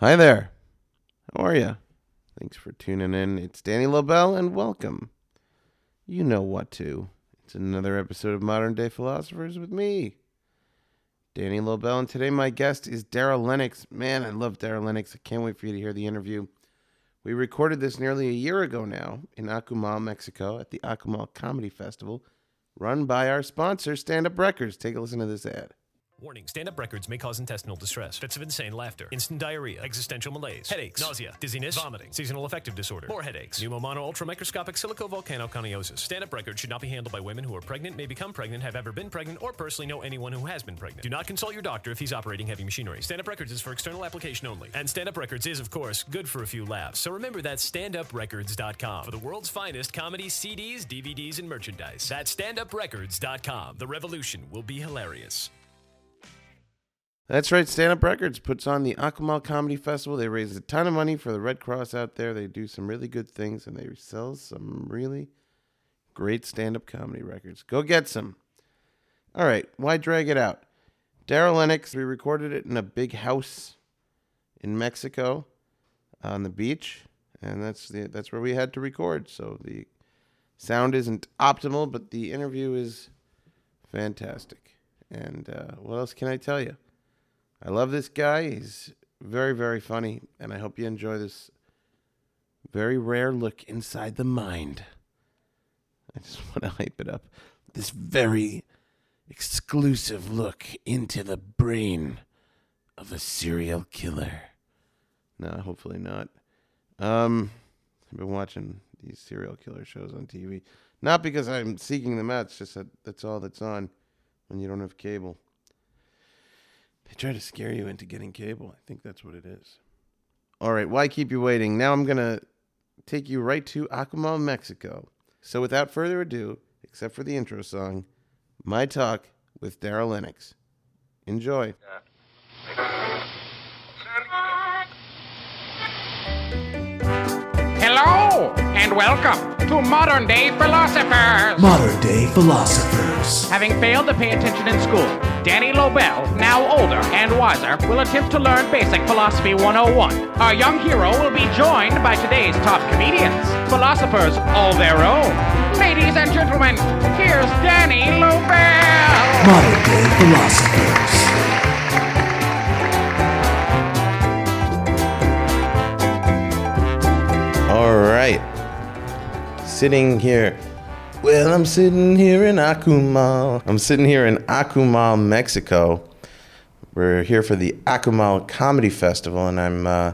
Hi there. How are you? Thanks for tuning in. It's Danny Lobel, and welcome. You know what to. It's another episode of Modern Day Philosophers with me, Danny Lobel, and today my guest is Darryl Lenox. Man, I love Darryl Lenox. I can't wait for you to hear the interview. We recorded this nearly a year ago now in Akumal, Mexico, at the Akumal Comedy Festival, run by our sponsor, Stand Up Records. Take a listen to this ad. Warning stand up records may cause intestinal distress, fits of insane laughter, instant diarrhea, existential malaise, headaches, nausea, dizziness, vomiting, seasonal affective disorder, more headaches, pneumonoultramicroscopicsilicovolcanoconiosis. Stand up records should not be handled by women who are pregnant, may become pregnant, have ever been pregnant, or personally know anyone who has been pregnant. Do not consult your doctor if he's operating heavy machinery. Stand up records is for external application only. And stand up records is, of course, good for a few laughs. So remember that's standuprecords.com for the world's finest comedy CDs, DVDs, and merchandise. That's standuprecords.com. The revolution will be hilarious. That's right. Stand Up Records puts on the Akumal Comedy Festival. They raise a ton of money for the Red Cross out there. They do some really good things and they sell some really great stand up comedy records. Go get some. All right. Why drag it out? Darryl Lenox, we recorded it in a big house in Mexico on the beach. And that's the that's where we had to record. So the sound isn't optimal, but the interview is fantastic. And uh, what else can I tell you? I love this guy. He's very, very funny, and I hope you enjoy this very rare look inside the mind. I just want to hype it up. This very exclusive look into the brain of a serial killer. No, hopefully not. Um, I've been watching these serial killer shows on TV. Not because I'm seeking them out, it's just that that's all that's on when you don't have cable. They try to scare you into getting cable. I think that's what it is. All right, why keep you waiting? Now I'm going to take you right to Akumal, Mexico. So without further ado, except for the intro song, my talk with Darryl Lenox. Enjoy. Hello, and welcome to Modern Day Philosophers. Modern day philosophers. Having failed to pay attention in school, Danny Lobel, now older and wiser, will attempt to learn Basic Philosophy 101. Our young hero will be joined by today's top comedians, philosophers all their own. Ladies and gentlemen, here's Danny Lobel. Modern day philosophers. All right. Sitting here. Well, I'm sitting here in Akumal. I'm sitting here in Akumal, Mexico. We're here for the Akumal Comedy Festival, and I'm uh,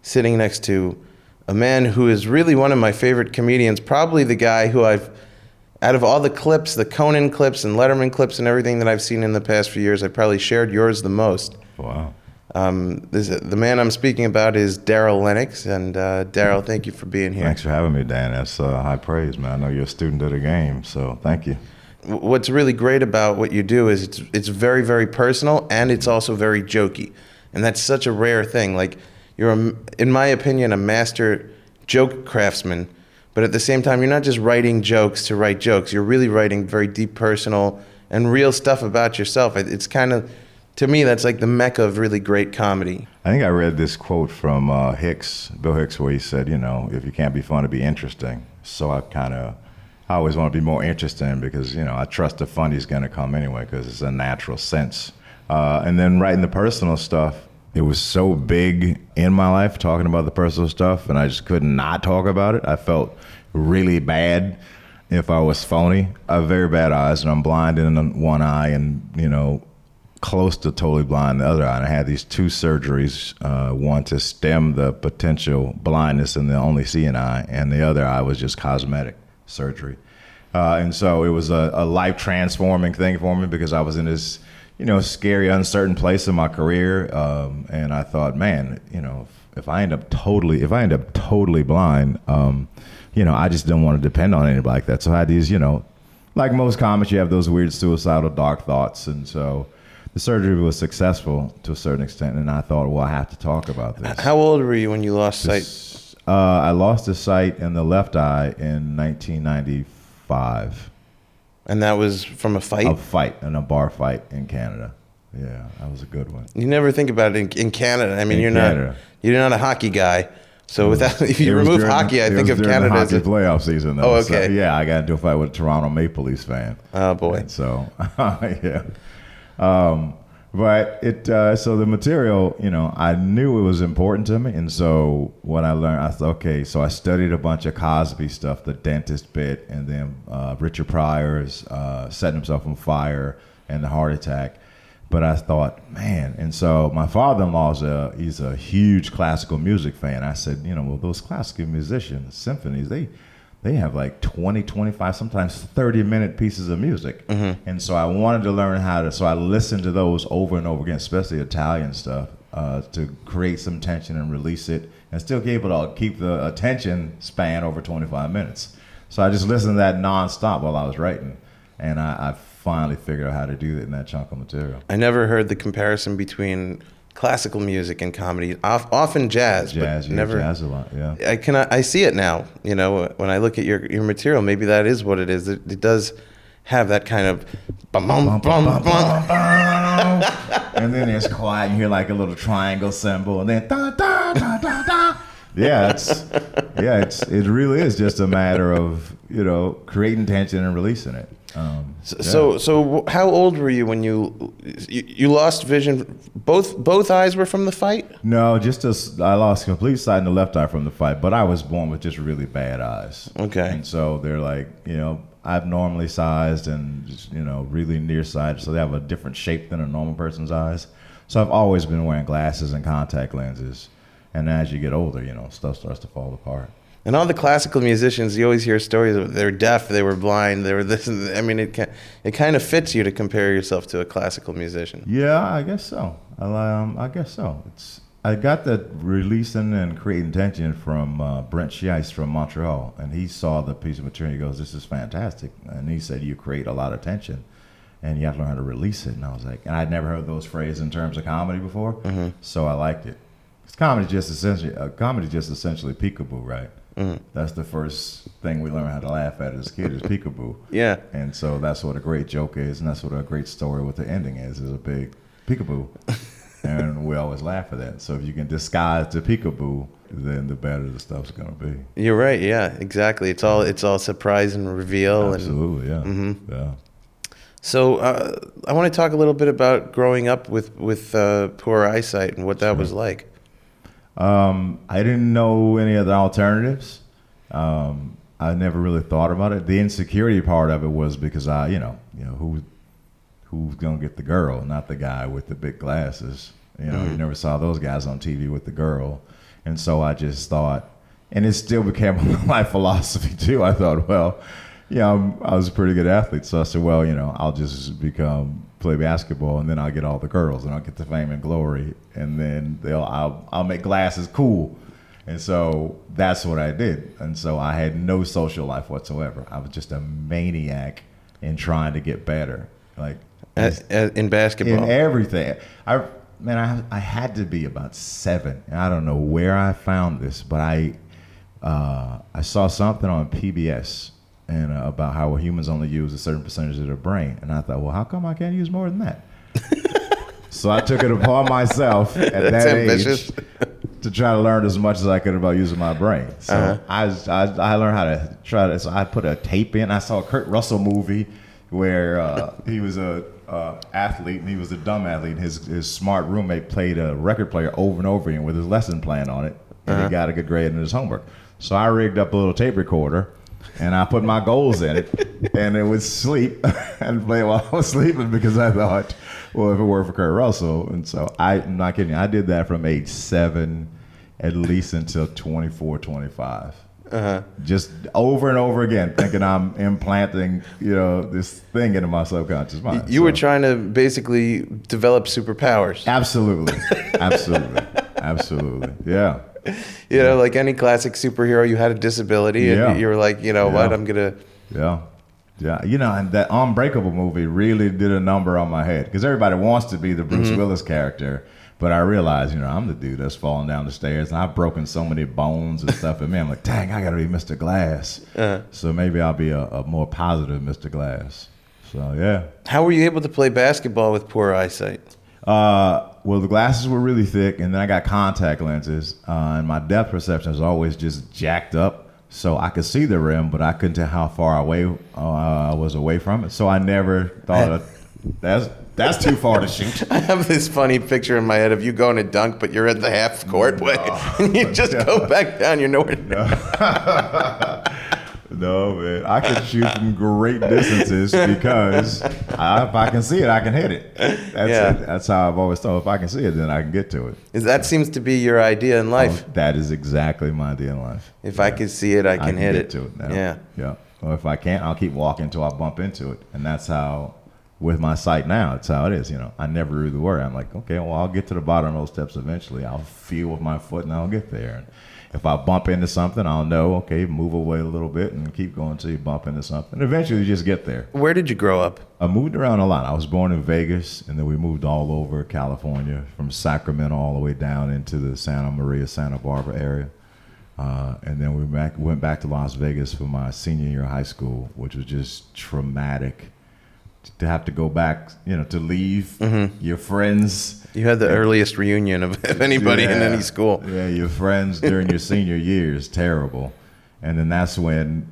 sitting next to a man who is really one of my favorite comedians. Probably the guy who I've, out of all the clips, the Conan clips and Letterman clips and everything that I've seen in the past few years, I probably shared yours the most. Wow. Um, this, the man I'm speaking about is Darryl Lenox, and uh, Darryl, thank you for being here. Thanks for having me, Dan. That's uh, high praise, man. I know you're a student of the game, so thank you. What's really great about what you do is it's it's very very personal and it's also very jokey, and that's such a rare thing. Like you're, a, in my opinion, a master joke craftsman, but at the same time, you're not just writing jokes to write jokes. You're really writing very deep, personal, and real stuff about yourself. It- It's kind of, to me, that's like the mecca of really great comedy. I think I read this quote from uh, Hicks, Bill Hicks, where he said, you know, if you can't be funny, be interesting. So I kind of, I always want to be more interesting because, you know, I trust the funny's going to come anyway because it's a natural sense. Uh, and then writing the personal stuff, it was so big in my life talking about the personal stuff, and I just could not not talk about it. I felt really bad if I was phony. I have very bad eyes, and I'm blind in one eye, and you know, close to totally blind the other eye. And I had these two surgeries, uh, one to stem the potential blindness in the only seeing eye, and the other eye was just cosmetic surgery. Uh, and so it was a, a life transforming thing for me because I was in this, you know, scary, uncertain place in my career. Um, and I thought, man, you know, if, if I end up totally, if I end up totally blind, um, you know, I just don't want to depend on anybody like that. So I had these, you know, like most comics, you have those weird suicidal dark thoughts. And so the surgery was successful to a certain extent. And I thought, well, I have to talk about this. How old were you when you lost sight? Uh, I lost the sight in the left eye in 1995. And that was from a fight? A fight in a bar fight in Canada. yeah, that was a good one. You never think about it in, in Canada. I mean, In you're Canada. not you're not a hockey guy. So without if you was remove during- hockey, I think was of Canada the as hockey a, playoff season. Though. Oh, So, okay. yeah, I got into a fight with a Toronto Maple Leafs fan. Oh, boy. And so yeah, um, but it uh, so the material, you know, I knew it was important to me, and so when I learned, I thought, okay, so I studied a bunch of Cosby stuff, the dentist bit, and then uh, Richard Pryor's uh, setting himself on fire and the heart attack. But I thought, man, and so my father-in-law's a he's a huge classical music fan. I said, you know, well, those classical musicians, symphonies, they they have like 20, 25, sometimes 30 minute pieces of music. And so I wanted to learn how to, so I listened to those over and over again, especially Italian stuff, uh, to create some tension and release it and still be able to keep the attention span over 25 minutes. So I just listened to that nonstop while I was writing. And I, I finally figured out how to do it in that chunk of material. I never heard the comparison between classical music and comedy. Of, often jazz, Jazz, but yeah, never. jazz a lot, yeah. I can I see it now. You know, when I look at your your material, maybe that is what it is. It, it does have that kind of bum bum bum bum. and then it's quiet. You hear like a little triangle symbol, and then da da da da da. Yeah, it's yeah, it's it really is just a matter of you know creating tension and releasing it. Um, yeah. So so how old were you when you you, you lost vision? Both both eyes were from the fight. no, just as I lost complete sight in the left eye from the fight, but I was born with just really bad eyes. Okay. and so they're like you know abnormally sized and just, you know really nearsighted, so they have a different shape than a normal person's eyes. So I've always been wearing glasses and contact lenses, and as you get older, you know stuff starts to fall apart. And all the classical musicians, you always hear stories of they're deaf, they were blind, they were this. I mean, it ca- it kind of fits you to compare yourself to a classical musician. Yeah, I guess so. I, um, I guess so. It's I got that releasing and creating tension from uh, Brent Shice from Montreal, and he saw the piece of material. He goes, "This is fantastic," and he said, "You create a lot of tension, and you have to learn how to release it." And I was like, and I'd never heard those phrases in terms of comedy before, so I liked it. Because comedy just essentially, uh, comedy just essentially peekaboo, right? That's the first thing we learn how to laugh at as a kid is peekaboo. Yeah. And so that's what a great joke is, and that's what a great story with the ending is, is a big peekaboo. and we always laugh at that. So if you can disguise the peekaboo, then the better the stuff's gonna be. You're right. Yeah, exactly. It's all it's all surprise and reveal. And Absolutely, yeah. Mm-hmm. Yeah. so uh, I want to talk a little bit about growing up with with uh, poor eyesight and what that was like. Um, I didn't know any other alternatives. Um, I never really thought about it. The insecurity part of it was because I, you know, you know who who's gonna get the girl, not the guy with the big glasses. You know, you never saw those guys on TV with the girl, and so I just thought, and it still became my philosophy too. I thought, well, yeah, I'm, I was a pretty good athlete, so I said, well, you know, I'll just become play basketball, and then I'll get all the girls, and I'll get the fame and glory, and then they'll I'll I'll make glasses cool. And so that's what I did. And so I had no social life whatsoever. I was just a maniac in trying to get better. Like At, at, in basketball. in everything. I man, I I had to be about seven. And I don't know where I found this, but I uh, I saw something on PBS and uh, about how humans only use a certain percentage of their brain, and I thought, well, how come I can't use more than that? so I took it upon myself at That's that ambitious. age to try to learn as much as I could about using my brain. So Uh-huh. I, I I learned how to try to. So I put a tape in. I saw a Kurt Russell movie where uh, he was a uh, athlete and he was a dumb athlete. And his his smart roommate played a record player over and over again with his lesson plan on it, and he got a good grade in his homework. So I rigged up a little tape recorder. And I put my goals in it, and it would sleep and play while I was sleeping because I thought, well, if it were for Kurt Russell, and so I, I'm not kidding. you, I did that from age seven at least until 24, 25. Uh-huh. Just over and over again, thinking I'm implanting, you know, this thing into my subconscious mind. you were trying to basically develop superpowers. Absolutely, absolutely, absolutely. Yeah, You know, like any classic superhero, you had a disability, Yeah. and you were like, you know what, I'm gonna. yeah, yeah. You know, and that Unbreakable movie really did a number on my head because everybody wants to be the Bruce Willis character. But I realized, you know, I'm the dude that's falling down the stairs, and I've broken so many bones and stuff. And man, I'm like, dang, I gotta be Mr. Glass. So maybe I'll be a, a more positive Mr. Glass. So yeah, How were you able to play basketball with poor eyesight? Uh, well, the glasses were really thick, and then I got contact lenses, uh, and my depth perception is always just jacked up. So I could see the rim, but I couldn't tell how far away uh, I was away from it. So I never thought of, that's that's too far to shoot. I have this funny picture in my head of you going to dunk, but you're at the half court way, and you just go back down. You're nowhere. No, man, I can shoot from great distances because I, if I can see it, I can hit it. That's Yeah. it. That's how I've always thought. If I can see it, then I can get to it. Is that seems to be your idea in life? Oh, that is exactly my idea in life. if I can see it, I can, hit get it. to it now. Yeah. Yeah. Or if I can't, I'll keep walking until I bump into it. And that's how, with my sight now, it's how it is. You know, I never really worry. I'm like, okay, well, I'll get to the bottom of those steps eventually. I'll feel with my foot and I'll get there. And if I bump into something, I'll know, okay, move away a little bit and keep going until you bump into something. And eventually you just get there. Where did you grow up? I moved around a lot. I was born in Vegas, and then we moved all over California, from Sacramento all the way down into the Santa Maria, Santa Barbara area. Uh, and then we back, went back to Las Vegas for my senior year of high school, which was just traumatic to have to go back, you know, to leave your friends. You had the earliest reunion of, of anybody in any school. Yeah, your friends during your senior year is terrible. And then that's when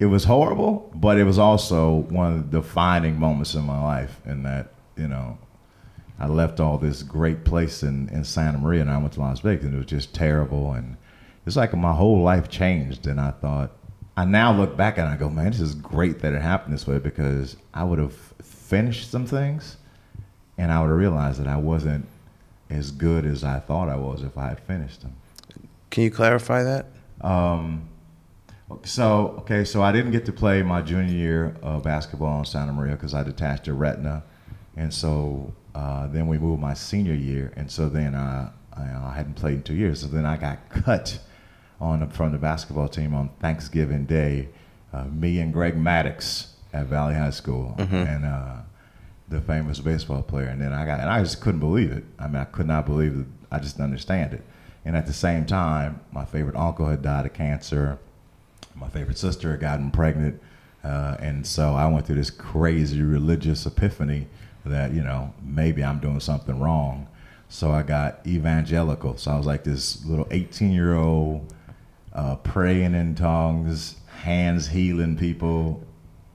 it was horrible, but it was also one of the defining moments in my life in that, you know, I left all this great place in, in Santa Maria and I went to Las Vegas and it was just terrible. And it's like my whole life changed. And I thought, I now look back and I go, man, this is great that it happened this way because I would have finished some things and I would have realized that I wasn't as good as I thought I was if I had finished them. Can you clarify that? Um, so okay, so I didn't get to play my junior year of basketball in Santa Maria because I detached a retina, and so uh, then we moved my senior year, and so then I, I I hadn't played in two years, so then I got cut on the, from the basketball team on Thanksgiving Day. Uh, me and Greg Maddux at Valley High School, and uh, the famous baseball player, and then I got and I just couldn't believe it. I mean, I could not believe it. I just didn't understand it. And at the same time, my favorite uncle had died of cancer my favorite sister had gotten pregnant, uh, and so I went through this crazy religious epiphany that you know maybe I'm doing something wrong. So I got evangelical. So I was like this little 18 year old uh, praying in tongues, hands healing people,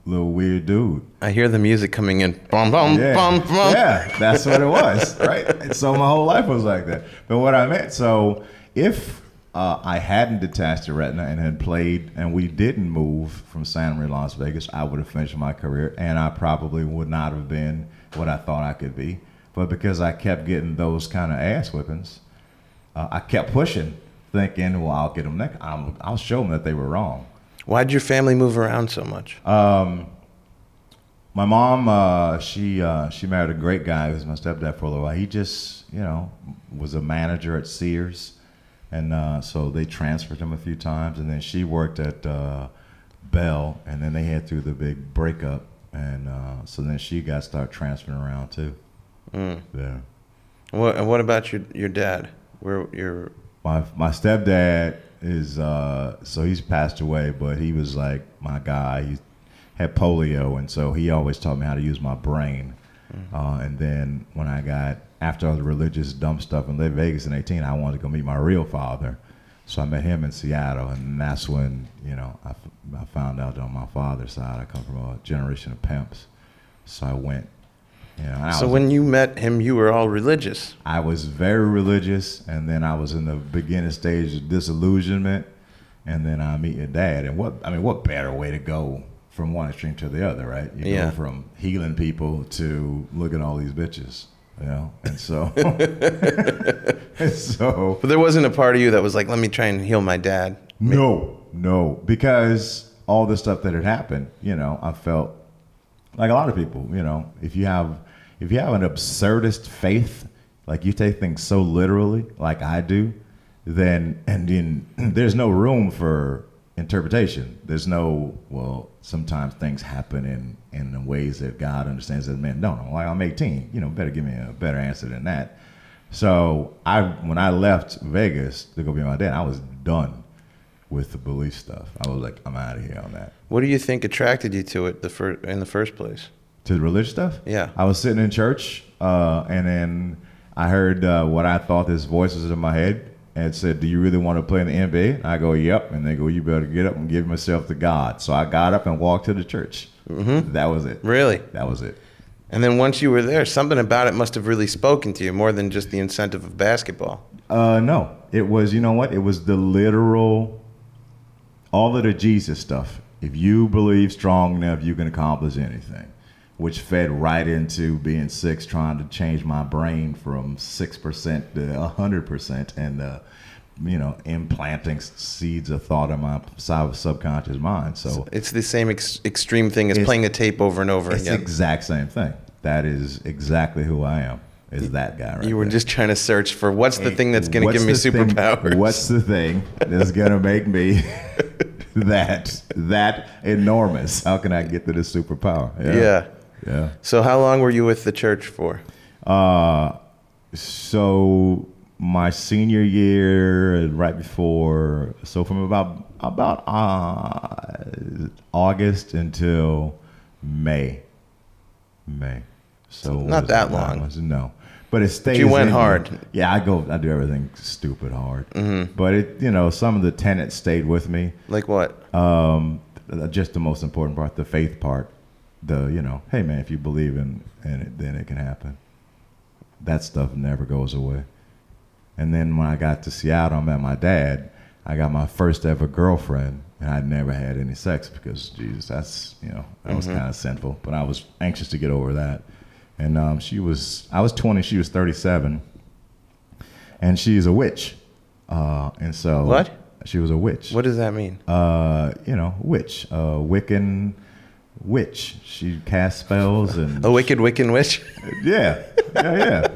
little weird dude. I hear the music coming in. Bum, bum, Yeah. bum, bum. yeah, that's what it was, right? And so my whole life was like that. But what I meant, so if uh, I hadn't detached the retina and had played, and we didn't move from Santa Maria, Las Vegas, I would have finished my career, and I probably would not have been what I thought I could be. But because I kept getting those kind of ass whippings, uh, I kept pushing, thinking, well, I'll get them next. I'll, I'll show them that they were wrong. Why'd your family move around so much? My mom, uh, she uh, she married a great guy who was my stepdad for a little while. He just, you know, was a manager at Sears, and uh, so they transferred him a few times. And then she worked at uh, Bell, and then they had through the big breakup, and uh, so then she got started transferring around too. Yeah. What, and what about your your dad? Where your My my stepdad is uh, so he's passed away, but he was like my guy. He had polio, and so he always taught me how to use my brain. Uh, and then when I got after all the religious dumb stuff in Vegas in 18, I wanted to go meet my real father. So I met him in Seattle, and that's when you know I, f- I found out that on my father's side I come from a generation of pimps. So I went. You know, and I so was- when you met him, you were all religious. I was very religious, and then I was in the beginning stage of disillusionment, and then I meet your dad. And what I mean, what better way to go from one extreme to the other, right? You Yeah. go from healing people to look at all these bitches, you know. And so, and so But there wasn't a part of you that was like, let me try and heal my dad. no, no, because all the stuff that had happened, you know, I felt like a lot of people, you know, if you have if you have an absurdist faith, like you take things so literally, like I do, then and then there's no room for interpretation. There's no well, sometimes things happen in in ways that God understands that man don't know. Like I'm 18, you know, better give me a better answer than that. So I when I left Vegas to go be my dad, I was done with the belief stuff. I was like, I'm out of here on that. What do you think attracted you to it the fir- in the first place? To the religious stuff? Yeah. I was sitting in church uh, and then I heard uh, what I thought this voices in my head, and it said, "Do you really want to play in the NBA?" And I go, "Yep." And they go, "You better get up and give yourself to God." So I got up and walked to the church. Mm-hmm. That was it. Really? That was it. And then once you were there, something about it must have really spoken to you more than just the incentive of basketball. Uh, no, it was. You know what? It was the literal, all of the Jesus stuff. If you believe strong enough, you can accomplish anything. Which fed right into being six, trying to change my brain from six percent to hundred percent, and uh, you know, implanting seeds of thought in my sub- subconscious mind. So It's the same ex- extreme thing as playing a tape over and over it's the again. exact same thing. That is exactly who I am. Is that guy right you were there. just trying to search for what's the thing that's going to give me the thing- superpowers. what's the thing that's gonna make me that that enormous? How can I get to this superpower? yeah. yeah. So how long were you with the church for? Uh, so my senior year, right before, so from about about uh, August until May, May. So not that long. months? No, but it stays. you went hard. Yeah, I go. I do everything stupid hard. Mm-hmm. But it, you know, some of the tenets stayed with me. Like what? Um, just the most important part, the faith part. The you know, hey man, if you believe in in it, then it can happen. That stuff never goes away. And then when I got to Seattle, I met my dad. I got my first ever girlfriend, and I'd never had any sex because Jesus, that's you know that was kind of sinful. But I was anxious to get over that. And um, she was, I was 20, she was 37, and she's a witch. Uh, and so What? She was a witch What does that mean? uh, you know, witch, uh, Wiccan witch. She casts spells and A wicked Wiccan witch? yeah, yeah, yeah.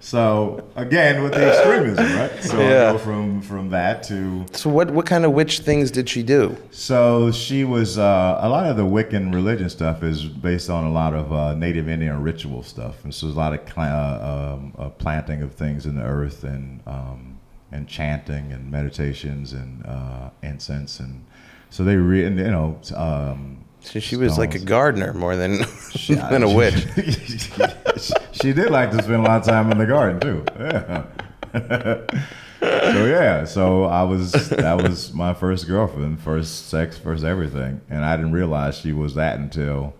So again, with the extremism, right? So Yeah. I go from from that to so what what kind of witch things did she do? so she was uh, a lot of the Wiccan religion stuff is based on a lot of uh, Native Indian ritual stuff, and so there's a lot of uh, um, uh, planting of things in the earth and um, and chanting and meditations and uh, incense and so they re- and, you know um, So she was like a gardener more than than a witch. she did like to spend a lot of time in the garden too. Yeah. so yeah, so I was that was my first girlfriend, first sex, first everything, and I didn't realize she was that until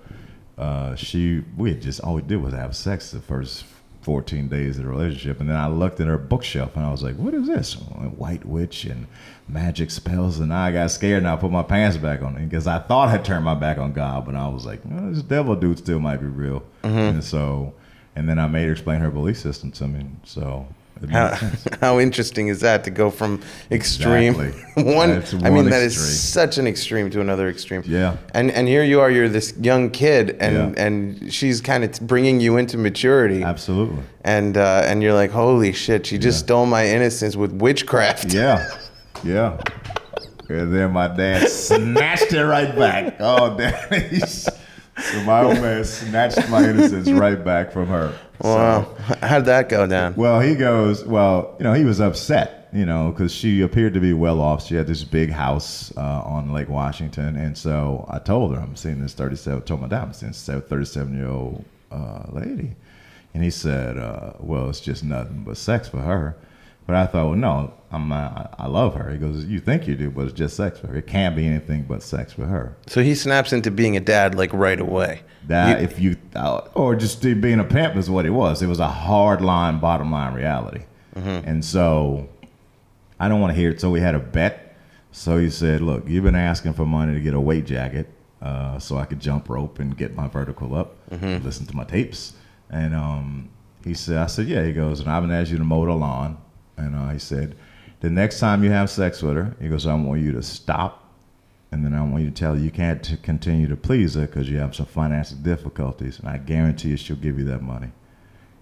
uh, she we had just all we did was have sex the first 14 days of the relationship, and then I looked at her bookshelf and I was like, "What is this? White witch and magic spells?" And I got scared and I put my pants back on because I thought I turned my back on God, but I was like, oh, "This devil dude still might be real." Mm-hmm. And so, and then I made her explain her belief system to me. So. How, how interesting is that to go from extreme Exactly. one? That's I mean, one that is extreme. such an extreme to another extreme. Yeah. And and here you are, you're this young kid, and Yeah. and she's kind of bringing you into maturity, Absolutely. and uh, and you're like, holy shit, she just stole my innocence with witchcraft. Yeah, yeah. And then my dad snatched it right back. Oh, damn. So my old man snatched my innocence right back from her. So- Wow, how'd that go down? well, he goes, well, you know, he was upset, you know, because she appeared to be well off. She had this big house uh, on Lake Washington. And so I told her, I'm seeing this 37, told my dad, I'm seeing this 37 year old uh, lady. And he said, uh, well, it's just nothing but sex for her. But I thought, well, no, I'm, uh, I love her. He goes, you think you do, but it's just sex for her. It can't be anything but sex for her. So he snaps into being a dad like right away. That You- if you or just being a pimp is what it was. It was a hard line, bottom line reality. And so I don't want to hear it. So we had a bet. So he said, "Look, you've been asking for money to get a weight jacket, uh, so I could jump rope and get my vertical up, listen to my tapes." And um, he said, "I said, yeah." He goes, "And I've been asking you to mow the lawn." And he said, "The next time you have sex with her, he goes, I want you to stop and then I want you to tell her you can't t- continue to please her because you have some financial difficulties, and I guarantee you she'll give you that money.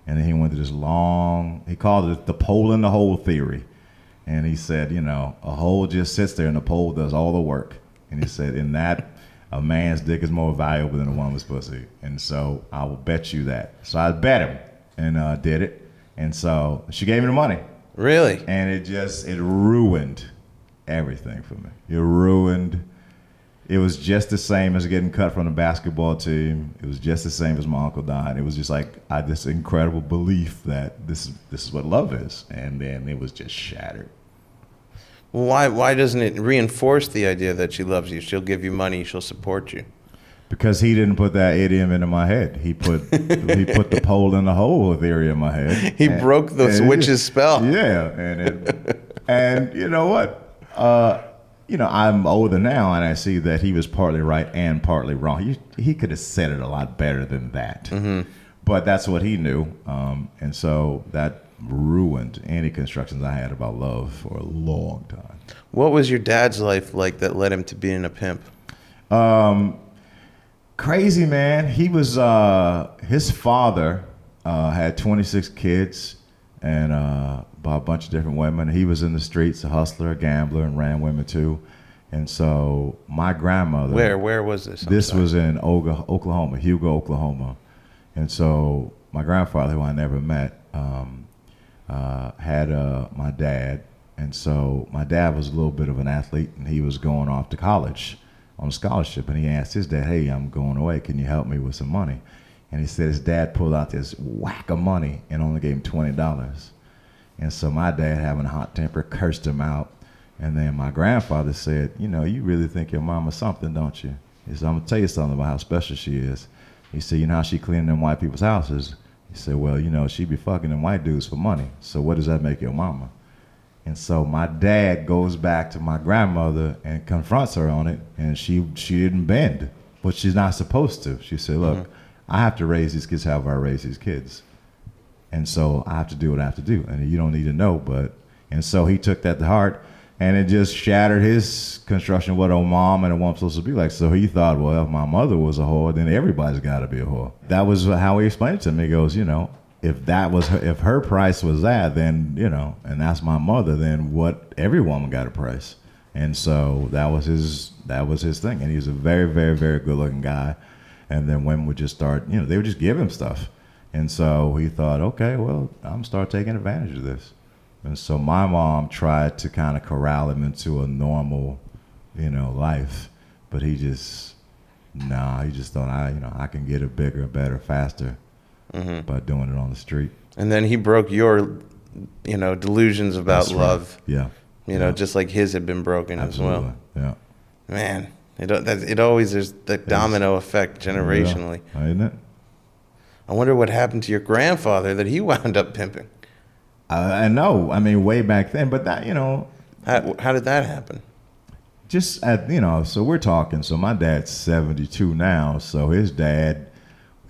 And then he went to this long, he called it the pole in the hole theory. And he said, you know, a hole just sits there and the pole does all the work. And he said, in that, a man's dick is more valuable than a woman's pussy. And so I will bet you that. So I bet him and uh, did it. And so she gave me the money Really? and it just it ruined everything for me. It ruined It was just the same as getting cut from the basketball team. It was just the same as my uncle dying. It was just like I had this incredible belief that this is this is what love is, and then it was just shattered. Well, why why doesn't it reinforce the idea that she loves you? She'll give you money. She'll support you. Because he didn't put that idiom into my head. He put he put the pole in the hole theory in my head. He And- broke the witch's spell. Yeah, and it, and you know what? Uh, you know, I'm older now, and I see that he was partly right and partly wrong. He he could have said it a lot better than that, Mm-hmm. but that's what he knew, um, and so that ruined any constructions I had about love for a long time. What was your dad's life like that led him to being a pimp? Crazy man he was uh his father uh had 26 kids and uh by a bunch of different women he was in the streets a hustler a gambler and ran women too and so my grandmother Where where was this? I'm this sorry. was in Oga, Oklahoma, Hugo, Oklahoma. And so my grandfather, who I never met, um, uh, had uh, my dad. And so my dad was a little bit of an athlete, and he was going off to college on a scholarship. And he asked his dad, "Hey, I'm going away. Can you help me with some money?" And he said his dad pulled out this whack of money and only gave him twenty dollars. And so my dad, having a hot temper, cursed him out. And then my grandfather said, You know, you really think your mama's something, don't you? He said, I'm to tell you something about how special she is. He said, You know how she cleaning them white people's houses? He said, Well, you know, she be fucking them white dudes for money. So what does that make your mama? And so my dad goes back to my grandmother and confronts her on it, and she she didn't bend, but she's not supposed to. She said, "Look, mm-hmm. I have to raise these kids however I raise these kids, and so I have to do what I have to do, and you don't need to know." But and so he took that to heart, and it just shattered his construction of what a mom and a woman supposed to be like. So he thought, well, if my mother was a whore, then everybody's got to be a whore. That was how he explained it to me. He goes, you know, if that was her, if her price was that, then you know, and that's my mother, then what? Every woman got a price, and so that was his that was his thing, and he was a very very very good looking guy, and then women would just start, you know, they would just give him stuff, and so he thought, okay, well, I'm start taking advantage of this, and so my mom tried to kind of corral him into a normal, you know, life, but he just, nah, he just thought I, you know, I can get it bigger, better, faster Mm-hmm. by doing it on the street. And then he broke your, you know, delusions about That's right. love. Yeah. You know, just like his had been broken Absolutely. as well. Yeah. Man, it uh, that, it always there's the domino effect generationally. Yeah. Isn't it? I wonder what happened to your grandfather that he wound up pimping. I, I know. I mean, way back then, but that, you know, How, how did that happen? just at, you know, so we're talking. So my dad's 72 now. So his dad,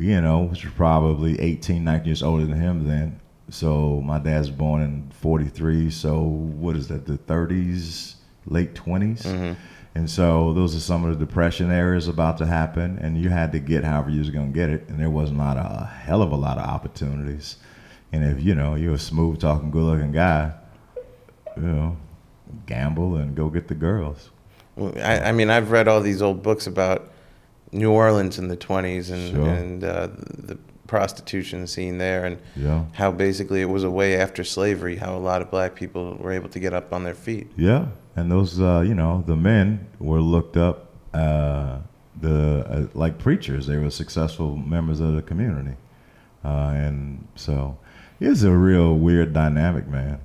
you know, was probably 18, 19 years older than him then. So my dad's born in 43. So what is that, the 30s, late 20s? Mm-hmm. And so those are some of the depression areas about to happen. And you had to get however you was going to get it. And there wasn't a lot of, a hell of a lot of opportunities. And if, you know, you're a smooth talking, good looking guy, you know, gamble and go get the girls. Well, I, I mean, I've read all these old books about New Orleans in the 20s and, Sure. and uh, the prostitution scene there and Yeah. how basically it was a way after slavery, how a lot of black people were able to get up on their feet. Yeah, and those, uh, you know, the men were looked up uh, the uh, like preachers. They were successful members of the community, uh, and so it's a real weird dynamic, man.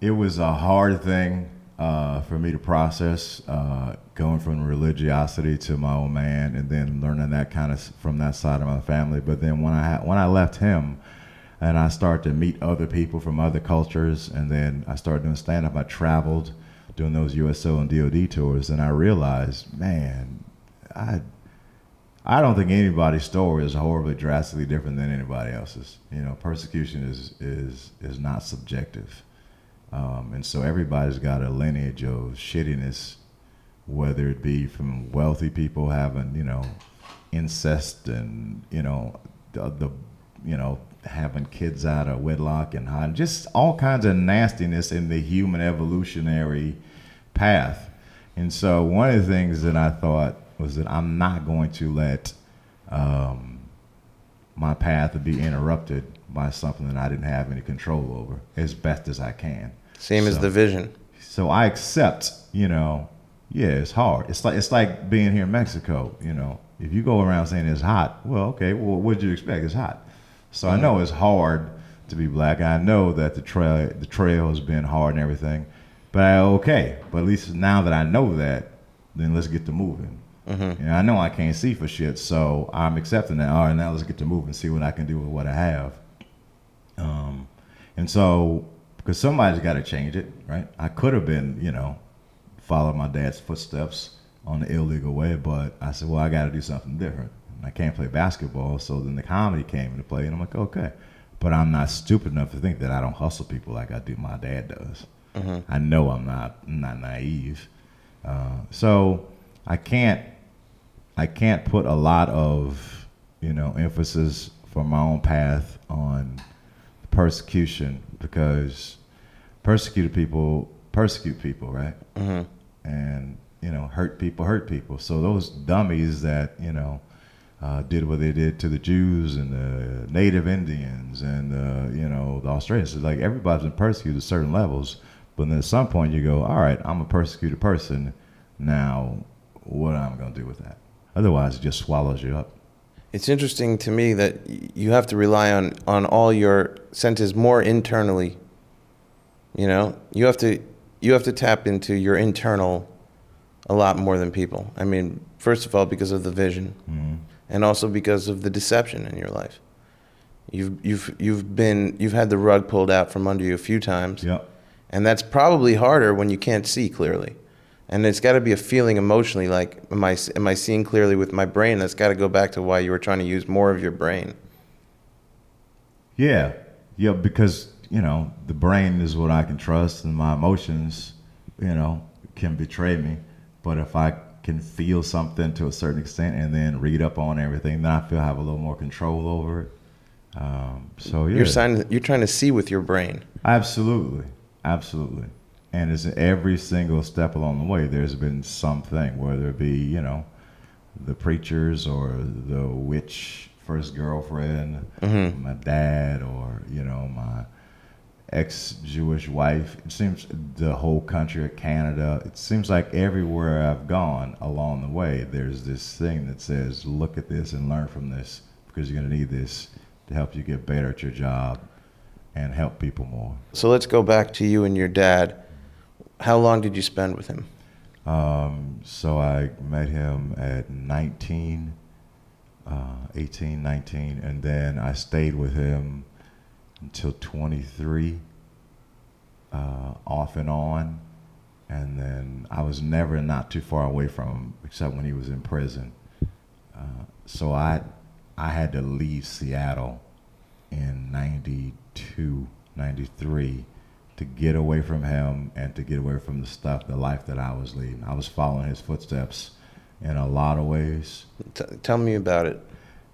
It was a hard thing uh, for me to process, uh, going from religiosity to my old man, and then learning that kind of from that side of my family. But then when I when I left him, and I started to meet other people from other cultures, and then I started doing stand up. I traveled doing those USO and DoD tours, and I realized, man, I I don't think anybody's story is horribly drastically different than anybody else's. You know, persecution is is is not subjective, um, and so everybody's got a lineage of shittiness, whether it be from wealthy people having you know incest and you know the, the you know having kids out of wedlock and hiding, just all kinds of nastiness in the human evolutionary path. And so one of the things that I thought was that I'm not going to let um, my path be interrupted by something that I didn't have any control over as best as I can. Same as the vision. so I accept, you know, Yeah, it's hard. It's like it's like being here in Mexico. You know, if you go around saying it's hot, well, okay, well, what did you expect? It's hot. So I know it's hard to be black. I know that the trail the trail has been hard and everything, but I, okay. But at least now that I know that, then let's get to moving. And I know I can't see for shit, so I'm accepting that. All right, now let's get to moving, see what I can do with what I have. Um, and so, because somebody's got to change it, right? I could have been, you know, follow my dad's footsteps on the illegal way, but I said, well, I got to do something different. And I can't play basketball, so then the comedy came into play, and I'm like, okay. But I'm not stupid enough to think that I don't hustle people like I do my dad does. I know I'm not I'm not naive, uh, so I can't I can't put a lot of you know emphasis for my own path on persecution because persecuted people persecute people, right? And you know, hurt people hurt people. So those dummies that you know uh, did what they did to the Jews and the Native Indians and uh, you know the Australians, like everybody's been persecuted at certain levels. But then at some point you go, all right, I'm a persecuted person. Now, what am I going to do with that? Otherwise, it just swallows you up. It's interesting to me that you have to rely on, on all your senses more internally. You know, you have to you have to tap into your internal a lot more than people. I mean, first of all, because of the vision, mm-hmm. and also because of the deception in your life. You've you've you've been you've had the rug pulled out from under you a few times. Yep. And that's probably harder when you can't see clearly. And it's got to be a feeling emotionally like, am I, am I seeing clearly with my brain? That's got to go back to why you were trying to use more of your brain. Yeah, yeah, because you know the brain is what I can trust, and my emotions, you know, can betray me. But if I can feel something to a certain extent and then read up on everything, then I feel I have a little more control over it. Um, so yeah, You're, sign, you're trying to see with your brain. Absolutely, absolutely. And it's every single step along the way. There's been something, whether it be you know, the preachers or the witch first girlfriend, mm-hmm. my dad, or you know my ex-Jewish wife. It seems the whole country of Canada. It seems like everywhere I've gone along the way, there's this thing that says, "Look at this and learn from this, because you're gonna need this to help you get better at your job and help people more." So let's go back to you and your dad. How long did you spend with him? Um, so I met him at 19, uh, 18, 19, and then I stayed with him until 23, uh, off and on. And then I was never not too far away from him, except when he was in prison. Uh, so I, I had to leave Seattle in 92, 93 to get away from him and to get away from the stuff, the life that I was leading. I was following his footsteps in a lot of ways. T- tell me about it.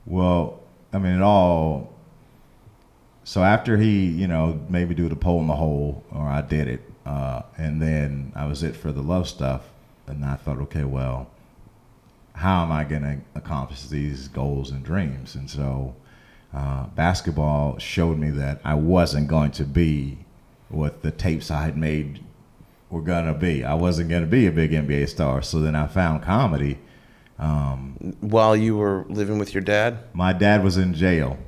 Well, I mean, it all. So after he, you know, made me do the pole in the hole, or I did it, uh, and then I was it for the love stuff, and I thought, okay, well, how am I going to accomplish these goals and dreams? And so, uh, basketball showed me that I wasn't going to be what the tapes I had made were going to be. I wasn't going to be a big NBA star. So then I found comedy. While you were living with your dad? My dad was in jail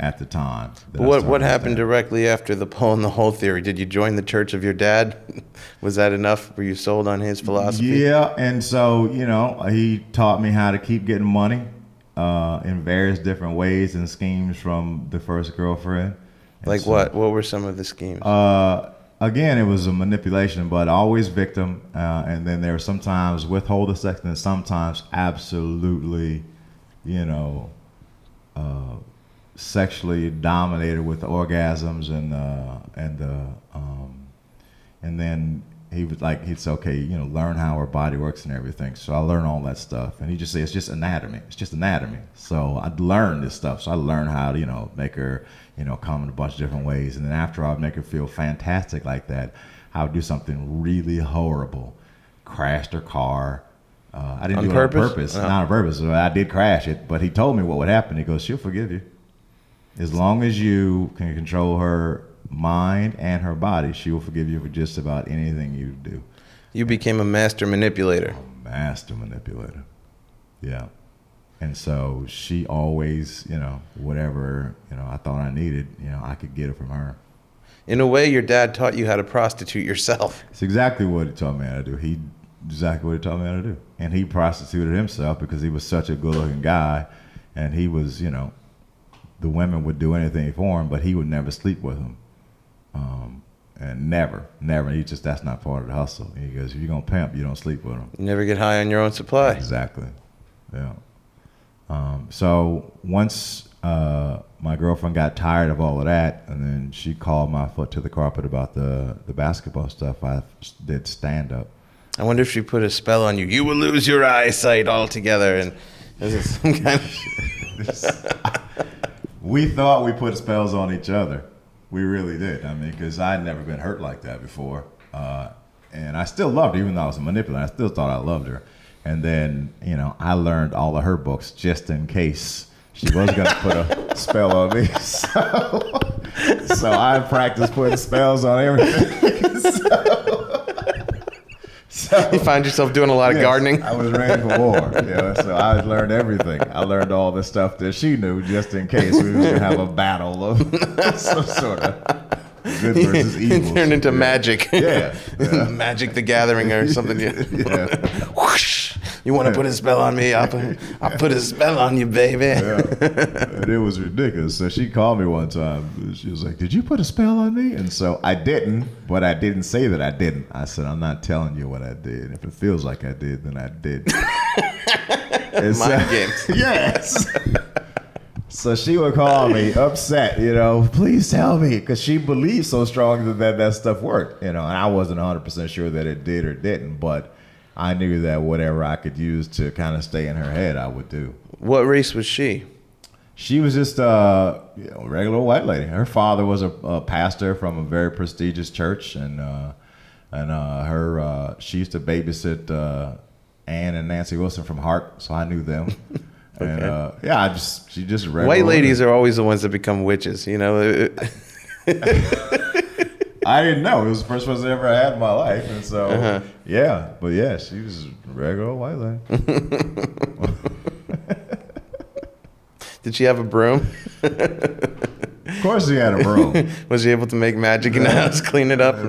at the time. What, what happened that. directly after the pole in the hole theory? Did you join the church of your dad? Was that enough? Were you sold on his philosophy? Yeah, and so you know, he taught me how to keep getting money uh, in various different ways and schemes from the first girlfriend. Like so- what? What were some of the schemes? Uh, again, it was a manipulation, but always victim. Uh, and then there were sometimes withhold the sex, and sometimes absolutely, you know, uh, sexually dominated with orgasms and uh, and uh, um, and then he was like he'd say, okay, you know, learn how our body works and everything. So I learned all that stuff, and he just said it's just anatomy. It's just anatomy. So I learned this stuff. So I learned how to you know make her you know come in a bunch of different ways, and then after I'd make her feel fantastic like that, I would do something really horrible, crashed her car. Uh, I didn't On do it on purpose, Oh. not on purpose. I did crash it, but he told me what would happen. He goes, "She'll forgive you." As long as you can control her mind and her body, she will forgive you for just about anything you do. You became a master manipulator. master manipulator. Yeah. And so she always, you know, whatever, you know, I thought I needed, you know, I could get it from her. In a way, your dad taught you how to prostitute yourself. It's exactly what he taught me how to do. He exactly what he taught me how to do. And he prostituted himself because he was such a good looking guy and he was, you know, the women would do anything for him, but he would never sleep with them. Um, and never, never. He just that's not part of the hustle. He goes, if you're gonna pimp, you don't sleep with them. You never get high on your own supply. Exactly. Yeah. Um, so once uh, my girlfriend got tired of all of that, and then she called my foot to the carpet about the the basketball stuff, I did stand up. I wonder if she put a spell on you. You will lose your eyesight altogether. And is it some kind of. We thought we put spells on each other. We really did. I mean, because I'd never been hurt like that before. Uh, and I still loved her, even though I was a manipulator. I still thought I loved her. And then, you know, I learned all of her books just in case she was going to put a spell on me. So, so I practiced putting spells on everything. so, You find yourself doing a lot of gardening. I was ready for war. You know, so I learned everything. I learned all the stuff that she knew just in case we were gonna have a battle of some sort of good versus evil. turned into Yeah. magic. Yeah, yeah. Magic the Gathering or something. Yeah. Whoosh. You want to put a spell on me? I'll put, I'll put a spell on you, baby. and it was ridiculous. So she called me one time. She was like, "Did you put a spell on me?" And so I didn't, but I didn't say that I didn't. I said, "I'm not telling you what I did. If it feels like I did, then I did." So- Mind games. yes. So she would call me upset, you know, please tell me, because she believed so strongly that that stuff worked, you know, and I wasn't 100% sure that it did or didn't, but I knew that whatever I could use to kind of stay in her head, I would do. What race was she? She was just a you know, regular white lady. Her father was a, a pastor from a very prestigious church, and uh, and uh, her uh, she used to babysit uh, Ann and Nancy Wilson from Heart, so I knew them. And uh, yeah, I just she just regular White ladies woman. are always the ones that become witches. You know, I didn't know it was the first person I ever had in my life, and so Uh-huh. yeah, but yeah, she was a regular white lady. did she have a broom? of course, she had a broom. Was she able to make magic in the house, clean it up?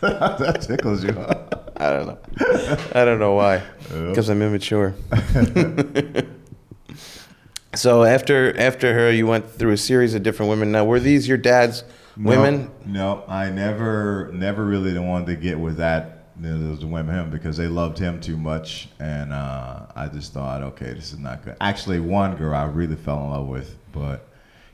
that tickles you. huh? I don't know. I don't know why. Because I'm immature. So after after her, you went through a series of different women. Now, were these your dad's women? No, no, I never, never really wanted to get with that. Those women him because they loved him too much, and uh, I just thought, okay, this is not good. Actually, one girl I really fell in love with, but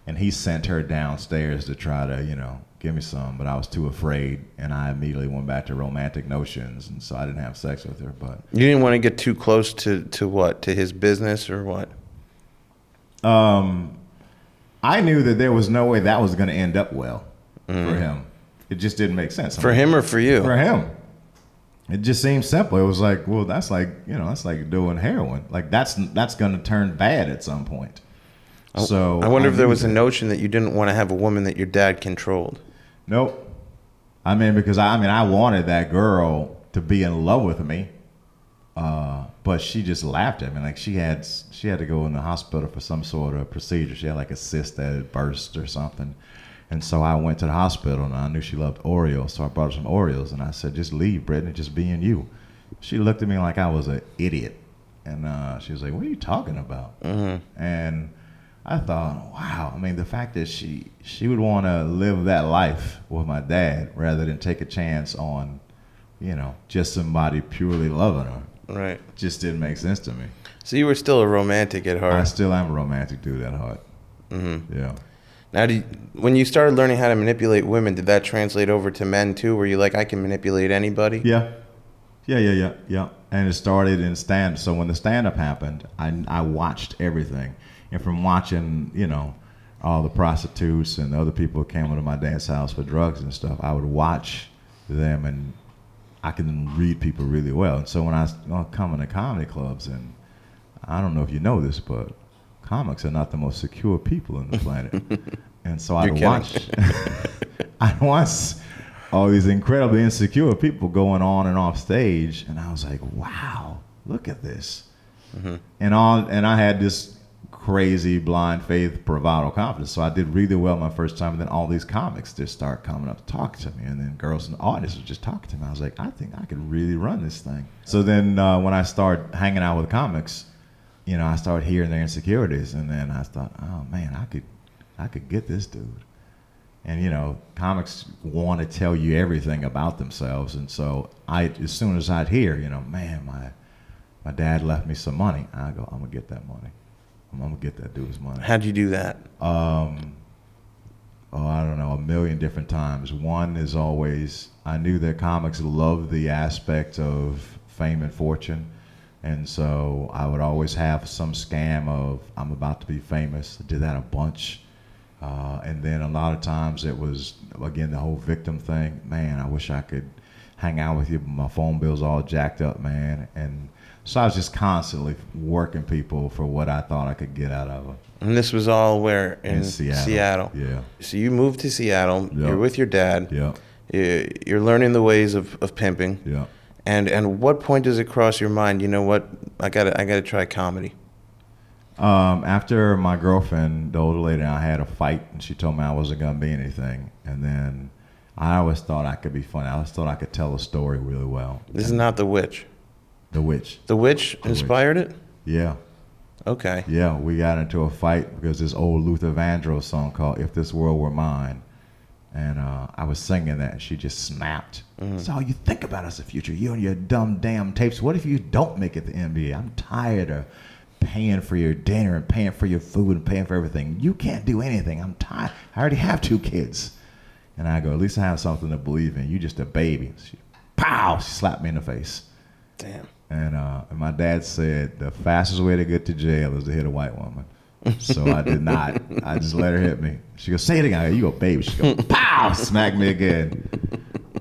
and he sent her downstairs to try to, you know, give me some, but I was too afraid, and I immediately went back to romantic notions, and so I didn't have sex with her. But You didn't want to get too close to to what? To his business or what? Um, I knew that there was no way that was going to end up well for him. It just didn't make sense For him or for you? for him. It just seemed simple. It was like, well, that's like you know, that's like doing heroin. Like that's that's going to turn bad at some point. So I wonder if there was a notion that you didn't want to have a woman that your dad controlled. Nope. I mean, because I, I mean, I wanted that girl to be in love with me, uh, but she just laughed at me. Like she had she had to go in the hospital for some sort of procedure. She had like a cyst that had burst or something. And so I went to the hospital and I knew she loved Oreos. So I brought her some Oreos and I said, just leave, Brittany, just being you. She looked at me like I was an idiot. And uh, she was like, what are you talking about? And I thought, wow. I mean, the fact that she she would want to live that life with my dad rather than take a chance on, you know, just somebody purely loving her, Right. just didn't make sense to me. So you were still a romantic at heart. I still am a romantic dude at heart. Mm-hmm. Yeah. Now, do you, when you started learning how to manipulate women, did that translate over to men too? Were you like, I can manipulate anybody? Yeah. Yeah, yeah, yeah, yeah. And it started in stand. So when the stand up happened, I, I watched everything. And from watching, you know, all the prostitutes and the other people who came into my dance house for drugs and stuff, I would watch them and I can read people really well. And so when I was uh, coming to comedy clubs, and I don't know if you know this, but comics are not the most secure people on the planet. and so I'd watch, I'd watch all these incredibly insecure people going on and off stage, and I was like, wow, look at this. And on, and I had this crazy blind faith bravado confidence. So I did really well my first time, and then all these comics just start coming up to talk to me, and then girls in the audience would just talk to me. I was like, I think I could really run this thing. So then uh, when I started hanging out with comics, you know, I started hearing their insecurities, and then I thought, oh man, I could, I could get this dude. And you know, comics want to tell you everything about themselves, and so I, as soon as I'd hear, you know, man, my, my dad left me some money, I go, I'm gonna get that money. I'm gonna get that dude's money. How'd you do that? Um, oh, I don't know, a million different times. One is always I knew that comics love the aspect of fame and fortune, and so I would always have some scam of I'm about to be famous. I did that a bunch. Uh, and then a lot of times it was again the whole victim thing. Man, I wish I could hang out with you, but my phone bill's all jacked up, man. And so I was just constantly working people for what I thought I could get out of them. And this was all where in, In Seattle. Seattle. Yeah. So you moved to Seattle. Yeah. You're with your dad. Yeah, You- You're learning the ways of, of pimping. yeah. And and what point does it cross your mind? You know what? I got to I got to try comedy. Um, after my girlfriend, the older lady, and I had a fight, and she told me I wasn't gonna be anything, and then I always thought I could be funny. I always thought I could tell a story really well. This is not the witch. The witch. The witch Witch. inspired it. Yeah, Okay. yeah. We got into a fight because this old Luther Vandross song called "If This World Were Mine," and uh, I was singing that, and she just snapped. That's all you think about as the future. You and your dumb damn tapes. What if you don't make it to NBA? I'm tired of paying for your dinner and paying for your food and paying for everything. You can't do anything. I'm tired. I already have two kids. And I go, at least I have something to believe in. You just a baby. She, pow! She slapped me in the face. Damn. And, uh, and my dad said the fastest way to get to jail is to hit a white woman. So I did not. I just let her hit me. She goes, say it again. I go, you go, baby. She goes, pow! Smack me again.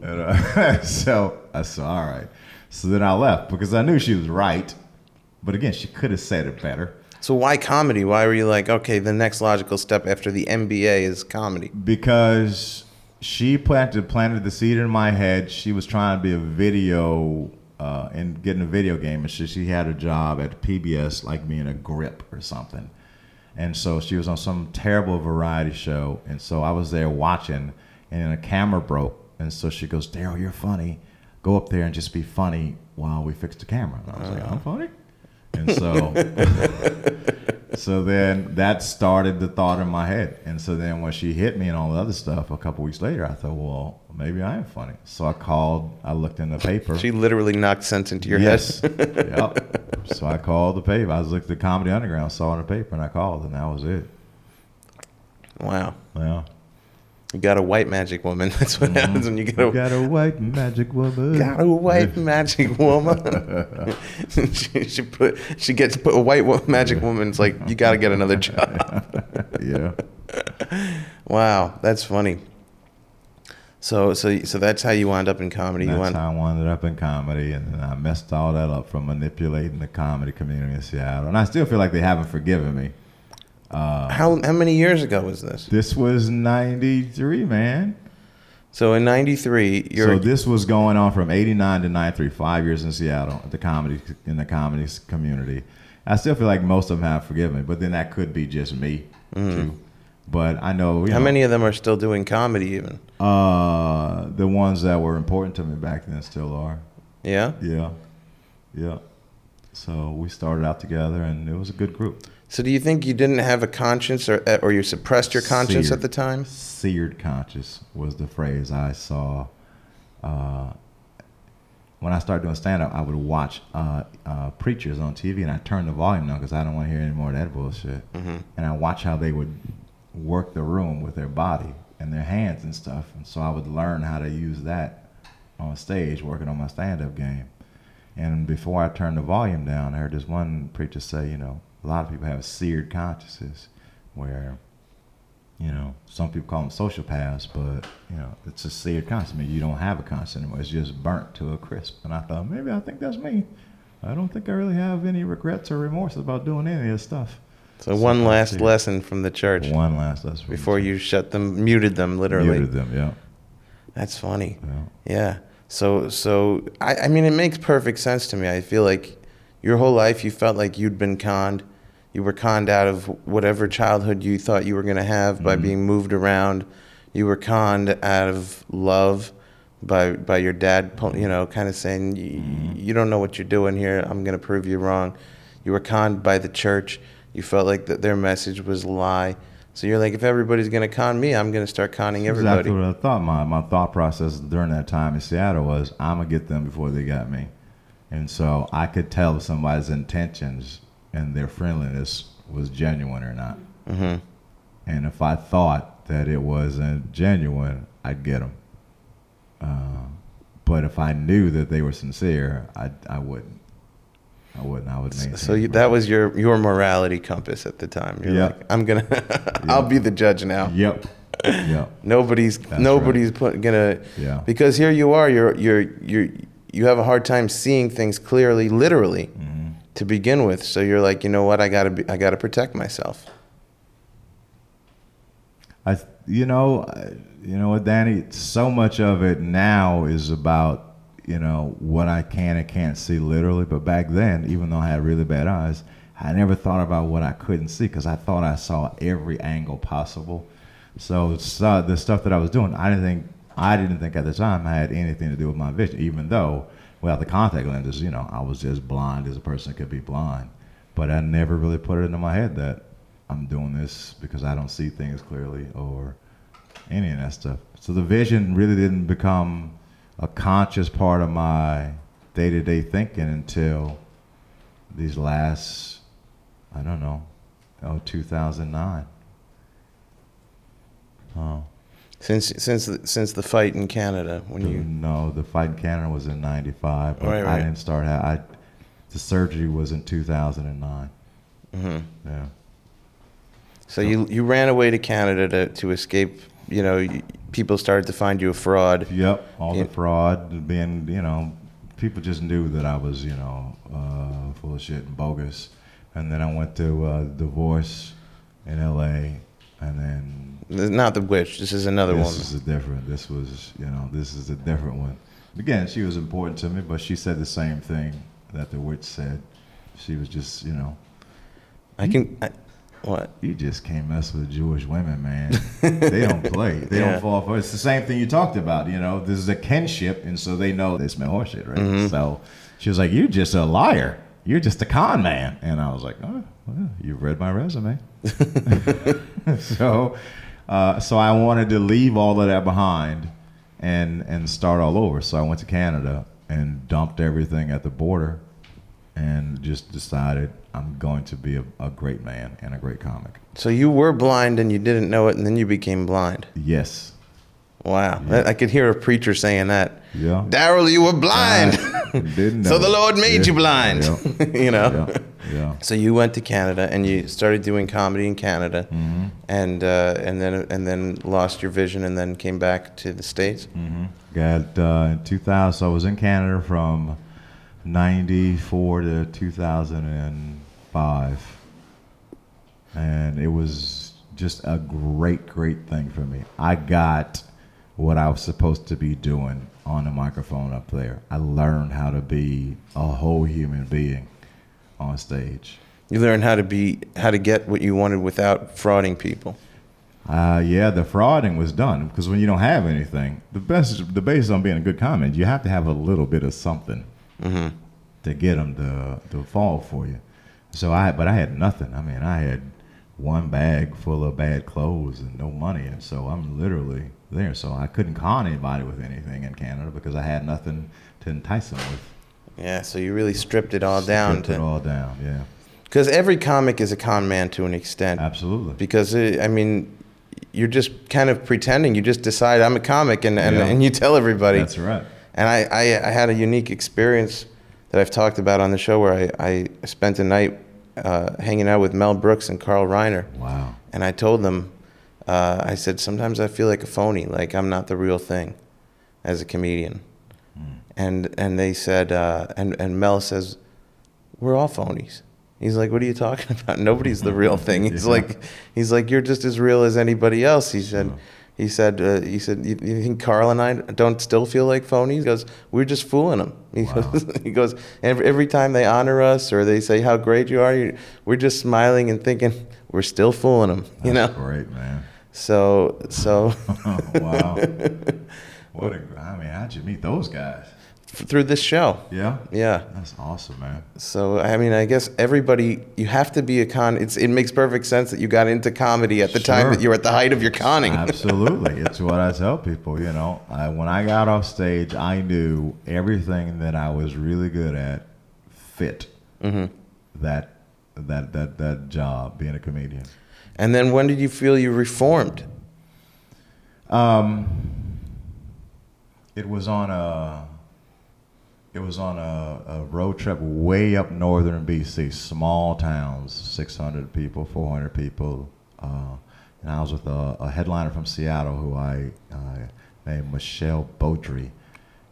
And, uh, so I said, all right. So then I left because I knew she was right. But again, she could have said it better. So why comedy? Why were you like, okay, the next logical step after the NBA is comedy? because she planted planted the seed in my head. She was trying to be a video uh, and getting a video game, and she, she had a job at PBS, like being a grip or something. And so she was on some terrible variety show, and so I was there watching, and then a camera broke, and so she goes, "Darryl, you're funny. Go up there and just be funny while we fix the camera." And I was like, "I'm funny," and so. So then that started the thought in my head. And so then when she hit me and all the other stuff a couple weeks later, I thought, well, maybe I am funny. So I called, I looked in the paper. She literally knocked sense into your yes. head. yep. So I called the paper. I was looking at the Comedy Underground, saw it in the paper, and I called, and that was it. wow. Yeah. You got a white magic woman. That's what mm-hmm. happens when you get a You got a white magic woman. got a white magic woman. she, she put she gets put a white wo- magic woman. It's like you got to get another job. yeah. wow, that's funny. So so so that's how you wound up in comedy. you That's wound, how I wound up in comedy, and then I messed all that up from manipulating the comedy community in Seattle. And I still feel like they haven't forgiven me. How how many years ago was this? This was 93, man. So in '93, you're so this was going on from 89 to 93, five years in Seattle at the comedy in the comedy community. I still feel like most of them have forgiven me, but then that could be just me too. But I know, Mm. how know, many of them are still doing comedy even? uh, the ones that were important to me back then still are. Yeah. Yeah, yeah. So we started out together, and it was a good group. So do you think you didn't have a conscience, or or you suppressed your conscience Seared. at the time? Seared conscious was the phrase I saw. Uh, when I started doing stand up, I would watch uh, uh, preachers on TV, and I turned the volume down because I don't want to hear any more of that bullshit. And I watch how they would work the room with their body and their hands and stuff, and so I would learn how to use that on stage, working on my stand up game. And before I turned the volume down, I heard this one preacher say, you know, a lot of people have seared consciences where you know, some people call them sociopaths, but you know, it's a seared conscience. I mean, you don't have a conscience anymore. It's just burnt to a crisp. And I thought maybe I think that's me. I don't think I really have any regrets or remorse about doing any of this stuff. So one last seared. lesson from the church One last lesson before you shut them, muted them literally. muted them. Yeah. That's funny. Yeah. So so I, I mean it makes perfect sense to me. I feel like your whole life you felt like you'd been conned. You were conned out of whatever childhood you thought you were going to have by mm-hmm. being moved around. You were conned out of love by by your dad, you know, kind of saying "You- mm-hmm. you don't know what you're doing here. I'm going to prove you wrong. You were conned by the church. You felt like that their message was a lie. So you're like, if everybody's going to con me, I'm going to start conning everybody. Exactly what I thought. My my thought process during that time in Seattle was, I'm gonna get them before they got me, and so I could tell somebody's intentions and their friendliness was genuine or not. Mm-hmm. And if I thought that it wasn't genuine, I'd get them. Uh, but if I knew that they were sincere, I I wouldn't. I wouldn't. I would maintain. So you, that was your your morality compass at the time. You're Yeah. like, I'm gonna, I'll be the judge now. Yep. Yep. Nobody's nobody's put, gonna. Yeah. Because here you are. You're you're you're you have a hard time seeing things clearly, literally, Mm-hmm. To begin with. So you're like, you know what? I gotta be. I gotta protect myself. I, you know, you know what, Danny? So much of it now is about, you know, what I can and can't see literally. But back then, even though I had really bad eyes, I never thought about what I couldn't see because I thought I saw every angle possible. So, so the stuff that I was doing, I didn't think, I didn't think at the time I had anything to do with my vision, even though without the contact lenses, you know, I was just blind as a person could be blind. But I never really put it into my head that I'm doing this because I don't see things clearly or any of that stuff. So the vision really didn't become a conscious part of my day to day thinking until these last, I don't know, oh, 2009. Oh. Since since the, since the fight in Canada, when you No, the fight in Canada was in '95, but Right, I didn't start. I the surgery was in 2009. Mm-hmm. Yeah. so you you ran away to Canada to to escape. You know, people started to find you a fraud. Yep, all the fraud, being you know, people just knew that I was you know uh, full of shit and bogus, and then I went to uh, divorce in L.A. and then Not the witch. This is another this one. This is a different. This was you know this is a different one. Again, she was important to me, but she said the same thing that the witch said. She was just you know I can. I, what? you just can't mess with Jewish women, man. they don't play. They Yeah. don't fall for it. It's the same thing you talked about. You know, this is a kinship, and so they know they smell horseshit, right? Mm-hmm. So she was like, "You're just a liar. You're just a con man." And I was like, "Oh, well, you've read my resume." so, uh, so I wanted to leave all of that behind and and start all over. So I went to Canada and dumped everything at the border, and just decided I'm going to be a, a great man and a great comic. So you were blind and you didn't know it, and then you became blind. Yes. Wow, I- I could hear a preacher saying that. Yeah. Darryl, you were blind. Didn't so the. Lord made you blind. yeah, you know. Yeah. Yeah. So you went to Canada and you started doing comedy in Canada, Mm-hmm. and uh, and then and then lost your vision, and then came back to the states. Mm. Got uh, in 2000. So I was in Canada from 94 to 2005. And it was just a great, great thing for me. I got what I was supposed to be doing on the microphone up there. I learned how to be a whole human being on stage. You learned how to be how to get what you wanted without frauding people. Uh, yeah, the frauding was done because when you don't have anything, the best, the basis on being a good comic, you have to have a little bit of something to get them to to fall for you. So I, but I had nothing. I mean, I had one bag full of bad clothes and no money, and so I'm literally there. So I couldn't con anybody with anything in Canada because I had nothing to entice them with. Yeah, so you really stripped it all down Stripped it all down. Yeah, because every comic is a con man to an extent. absolutely. Because uh, I mean, you're just kind of pretending. You just decide I'm a comic, and and, Yeah. and you tell everybody. That's right. And I, I, I had a unique experience that I've talked about on the show where I, I spent a night uh, hanging out with Mel Brooks and Carl Reiner. Wow. And I told them, uh, I said, sometimes I feel like a phony, like I'm not the real thing as a comedian. And, and they said, uh, and, and Mel says, we're all phonies. He's like, what are you talking about? Nobody's the real thing. He's Yeah. like, he's like, you're just as real as anybody else. He said, He said, uh, he said, you, you think Carl and I don't still feel like phonies? He goes, we're just fooling them. He goes, he goes, every, every time they honor us or they say how great you are, you, we're just smiling and thinking we're still fooling them. You know. Great, man. So so wow. what a, I mean, how'd you meet those guys? through this show, Yeah? yeah. That's awesome, man. So I mean, I guess everybody you have to be a con. It's it makes perfect sense that you got into comedy at the time that you were at the height of your conning. Absolutely. it's what I tell people, you know. I, when I got off stage, I knew everything that I was really good at fit Mm-hmm. that that that that job being a comedian. And then when did you feel you reformed? It was on a it was on a, a road trip way up northern BC, small towns, 600 people, 400 people. Uh, and I was with a, a headliner from Seattle who I uh, named Michelle Beaudry.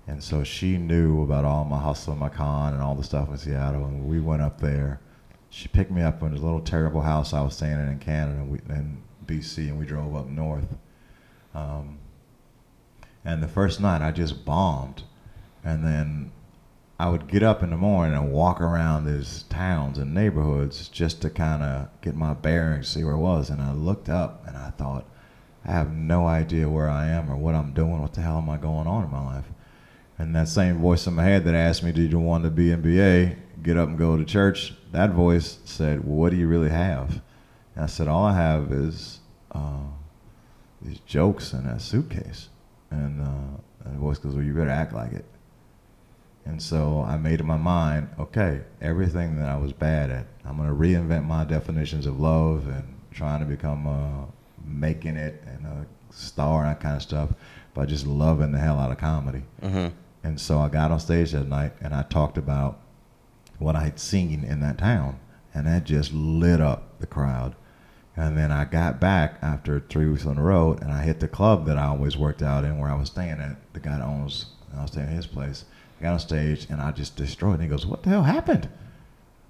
And so she knew about all my hustle and my con and all the stuff in Seattle. And we went up there. She picked me up in a little terrible house I was staying in in Canada, and in BC, and we drove up north. Um, and the first night I just bombed. And then I would get up in the morning and walk around these towns and neighborhoods just to kind of get my bearings, see where I was. And I looked up and I thought, I have no idea where I am or what I'm doing. What the hell am I going on in my life? And that same voice in my head that asked me, Did you want to be NBA? Get up and go to church. That voice said, well, What do you really have? And I said, All I have is uh, these jokes in that suitcase. And, uh, and the voice goes, Well, you better act like it. And so I made in my mind, okay, everything that I was bad at, I'm going to reinvent my definitions of love and trying to become uh, making it and a star and that kind of stuff by just loving the hell out of comedy. And so I got on stage that night and I talked about what I had seen in that town, and that just lit up the crowd. And then I got back after three weeks on the road, and I hit the club that I always worked out in, where I was staying at. The guy that owns, I was staying at his place. I got on stage, and I just destroyed. And he goes, "What the hell happened?"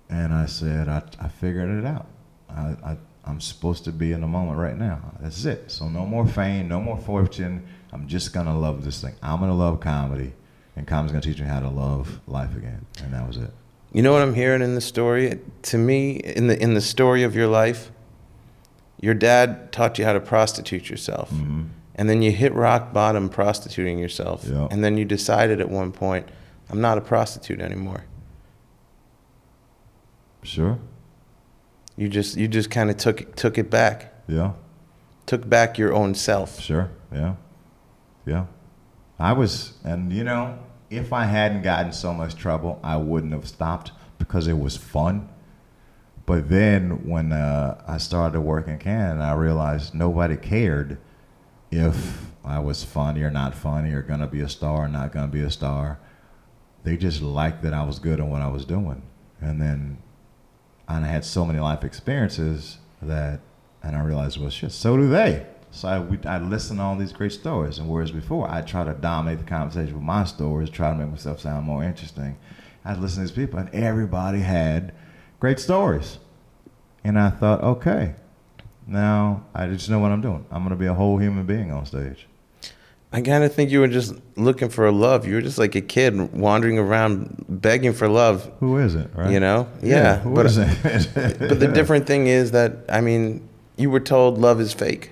And I said, "I, I figured it out. I, I I'm supposed to be in the moment right now. That's it. So no more fame, no more fortune. I'm just gonna love this thing. I'm gonna love comedy, and comedy's gonna teach me how to love life again. And that was it. You know what I'm hearing in the story? To me, in the in the story of your life, your dad taught you how to prostitute yourself, mm-hmm. and then you hit rock bottom prostituting yourself, Yeah. and then you decided at one point, I'm not a prostitute anymore. Sure. You just you just kind of took it- took it back, Yeah. took back your own self. Sure. Yeah. Yeah. I was, and you know, if I hadn't gotten so much trouble, I wouldn't have stopped because it was fun. But then when uh, I started working in Canada, I realized nobody cared if I was funny or not funny or gonna be a star or not gonna be a star. They just liked that I was good at what I was doing. And then and I had so many life experiences that, and I realized, well, shit, so do they. So I, we, I listen to all these great stories, and whereas before I try to dominate the conversation with my stories, try to make myself sound more interesting, I listen to these people, and everybody had great stories, and I thought, okay, now I just know what I'm doing. I'm gonna be a whole human being on stage. I kind of think you were just looking for a love. You were just like a kid wandering around begging for love. Who is it, right? You know? Yeah, who but- is it? But the different thing is that I mean, you were told love is fake.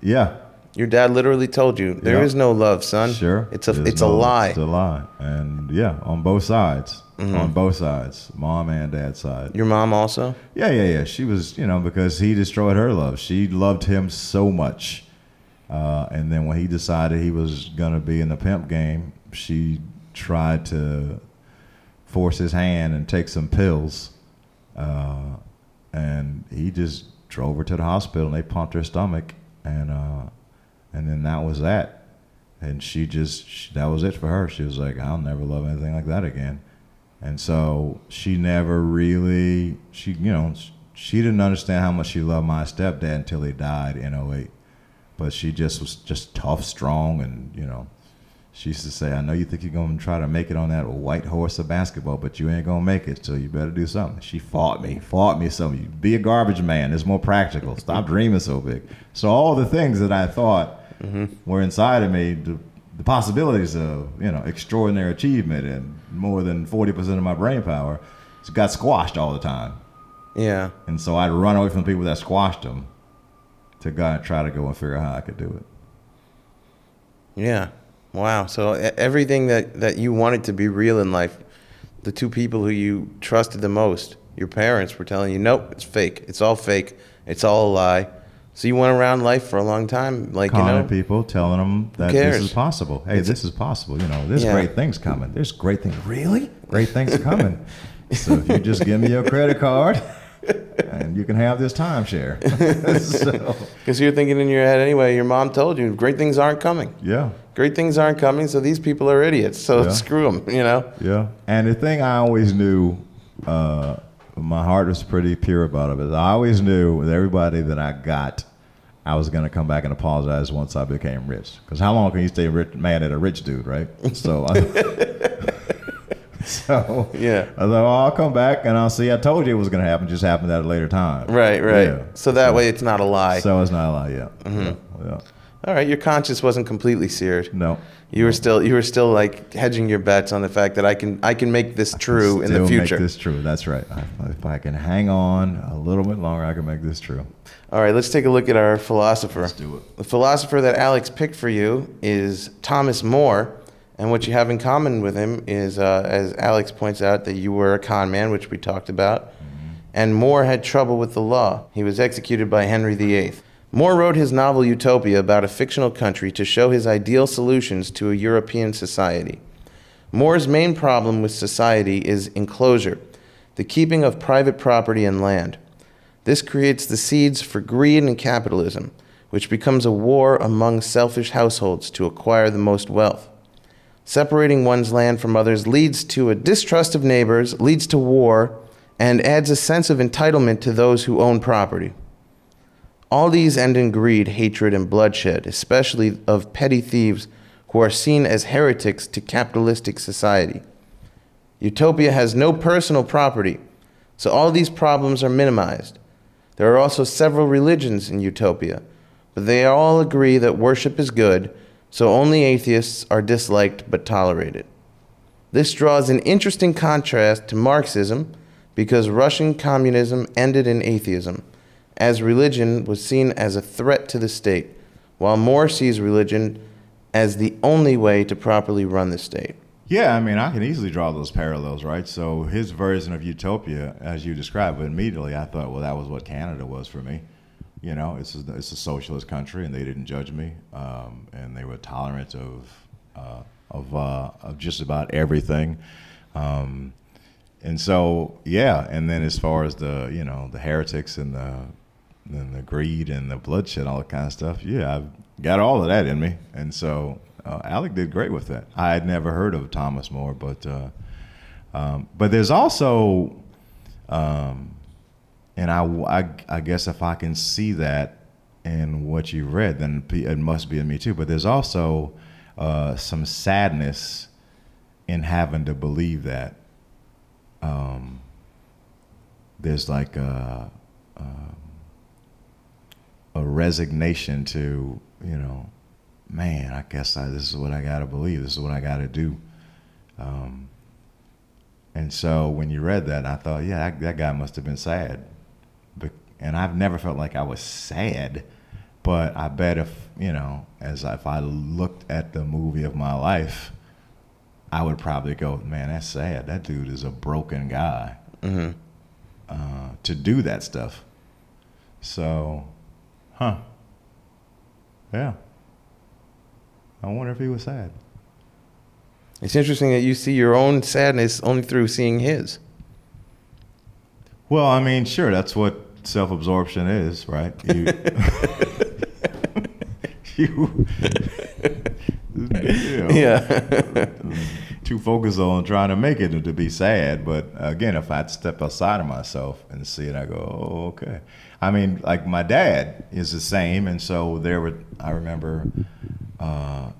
Yeah, Your dad literally told you there is no love, son. Sure. It's a There's it's a lie. It's a lie. And yeah, on both sides. Mm-hmm. On both sides. Mom and dad's side. Your mom also. Yeah, yeah, yeah. She was, you know, because he destroyed her love. She loved him so much. Uh, and then when he decided he was going to be in the pimp game, she tried to force his hand and take some pills. Uh, and he just drove her to the hospital and they pumped her stomach. And, uh, and then that was that. And she just, she, that was it for her. She was like, I'll never love anything like that again. And so she never really, she, you know, she didn't understand how much she loved my stepdad until he died in 08. But she just was just tough, strong, and, you know, she used to say, I know you think you're going to try to make it on that white horse of basketball, but you ain't going to make it, so you better do something. She fought me, fought me some. Be a garbage man. It's more practical. Stop dreaming so big. So all the things that I thought mm-hmm. were inside of me, the, the possibilities of you know extraordinary achievement and more than forty percent of my brain power got squashed all the time. Yeah. And so I'd run away from the people that squashed them to go and try to go and figure out how I could do it. Yeah. Wow. So everything that, that you wanted to be real in life, the two people who you trusted the most, your parents were telling you, nope, it's fake. It's all fake. It's all a lie. So you went around life for a long time, like Calling you know, people, telling them that this is possible. Hey, this is possible. You know, there's Yeah. great things coming. There's great things. Really? Great things are coming. so if you just give me your credit card, and you can have this timeshare. so, because you're thinking in your head anyway. Your mom told you great things aren't coming. yeah. Great things aren't coming. So these people are idiots. So Yeah. screw them. You know. Yeah. And the thing I always knew, uh, my heart was pretty pure about it. Is I always knew with everybody that I got, I was going to come back and apologize once I became rich. Because how long can you stay rich, mad at a rich dude, right? So, I, so Yeah. I thought, well, I'll come back and I'll see. I told you it was going to happen. Just happened at a later time. Right. Right. Yeah. So that way it's not a lie. So it's not a lie. Yeah. Mm-hmm. yeah. Yeah. all right. Your conscience wasn't completely seared. No. You were still you were still like hedging your bets on the fact that I can I can make this true in the future. Make this true. That's right. If I can hang on a little bit longer, I can make this true. All right, let's take a look at our philosopher. Let's do it. The philosopher that Alex picked for you is Thomas More, and what you have in common with him is, uh, as Alex points out, that you were a con man, which we talked about, Mm-hmm. and More had trouble with the law. He was executed by Henry VIII. More wrote his novel Utopia about a fictional country to show his ideal solutions to a European society. More's main problem with society is enclosure, the keeping of private property and land. This creates the seeds for greed and capitalism, which becomes a war among selfish households to acquire the most wealth. Separating one's land from others leads to a distrust of neighbors, leads to war, and adds a sense of entitlement to those who own property. All these end in greed, hatred, and bloodshed, especially of petty thieves who are seen as heretics to capitalistic society. Utopia has no personal property, so all these problems are minimized. There are also several religions in Utopia, but they all agree that worship is good, so only atheists are disliked but tolerated. This draws an interesting contrast to Marxism because Russian communism ended in atheism, as religion was seen as a threat to the state, while More sees religion as the only way to properly run the state. Yeah, I mean, I can easily draw those parallels, right? So his version of utopia, as you described, immediately I thought, well, that was what Canada was for me. You know, it's a, it's a socialist country, and they didn't judge me, um, and they were tolerant of uh, of uh, of just about everything. Um, and so, yeah, and then as far as the you know the heretics and the and the greed and the bloodshed, all that kind of stuff, yeah, I've got all of that in me, and so uh, Alex did great with that. I had never heard of Thomas More, but uh, um, but there's also, um, and I, I I guess if I can see that in what you read, then it must be in me too. But there's also uh, some sadness in having to believe that. Um, there's like a, um, a resignation to you know man, I guess I, this is what I got to believe. This is what I got to do. Um, and so when you read that, I thought, yeah, that, that guy must have been sad. And I've never felt like I was sad, but I bet if, you know, as if I looked at the movie of my life, I would probably go, man, that's sad. That dude is a broken guy Mm-hmm. uh, to do that stuff. So, huh. Yeah. I wonder if he was sad. It's interesting that you see your own sadness only through seeing his. Well, I mean, sure, that's what self-absorption is, right? You, you, you know, Yeah. too focused on trying to make it to be sad. But again, if I'd step outside of myself and see it, I go, oh, okay. I mean, like my dad is the same, and so there were. I remember. Uh,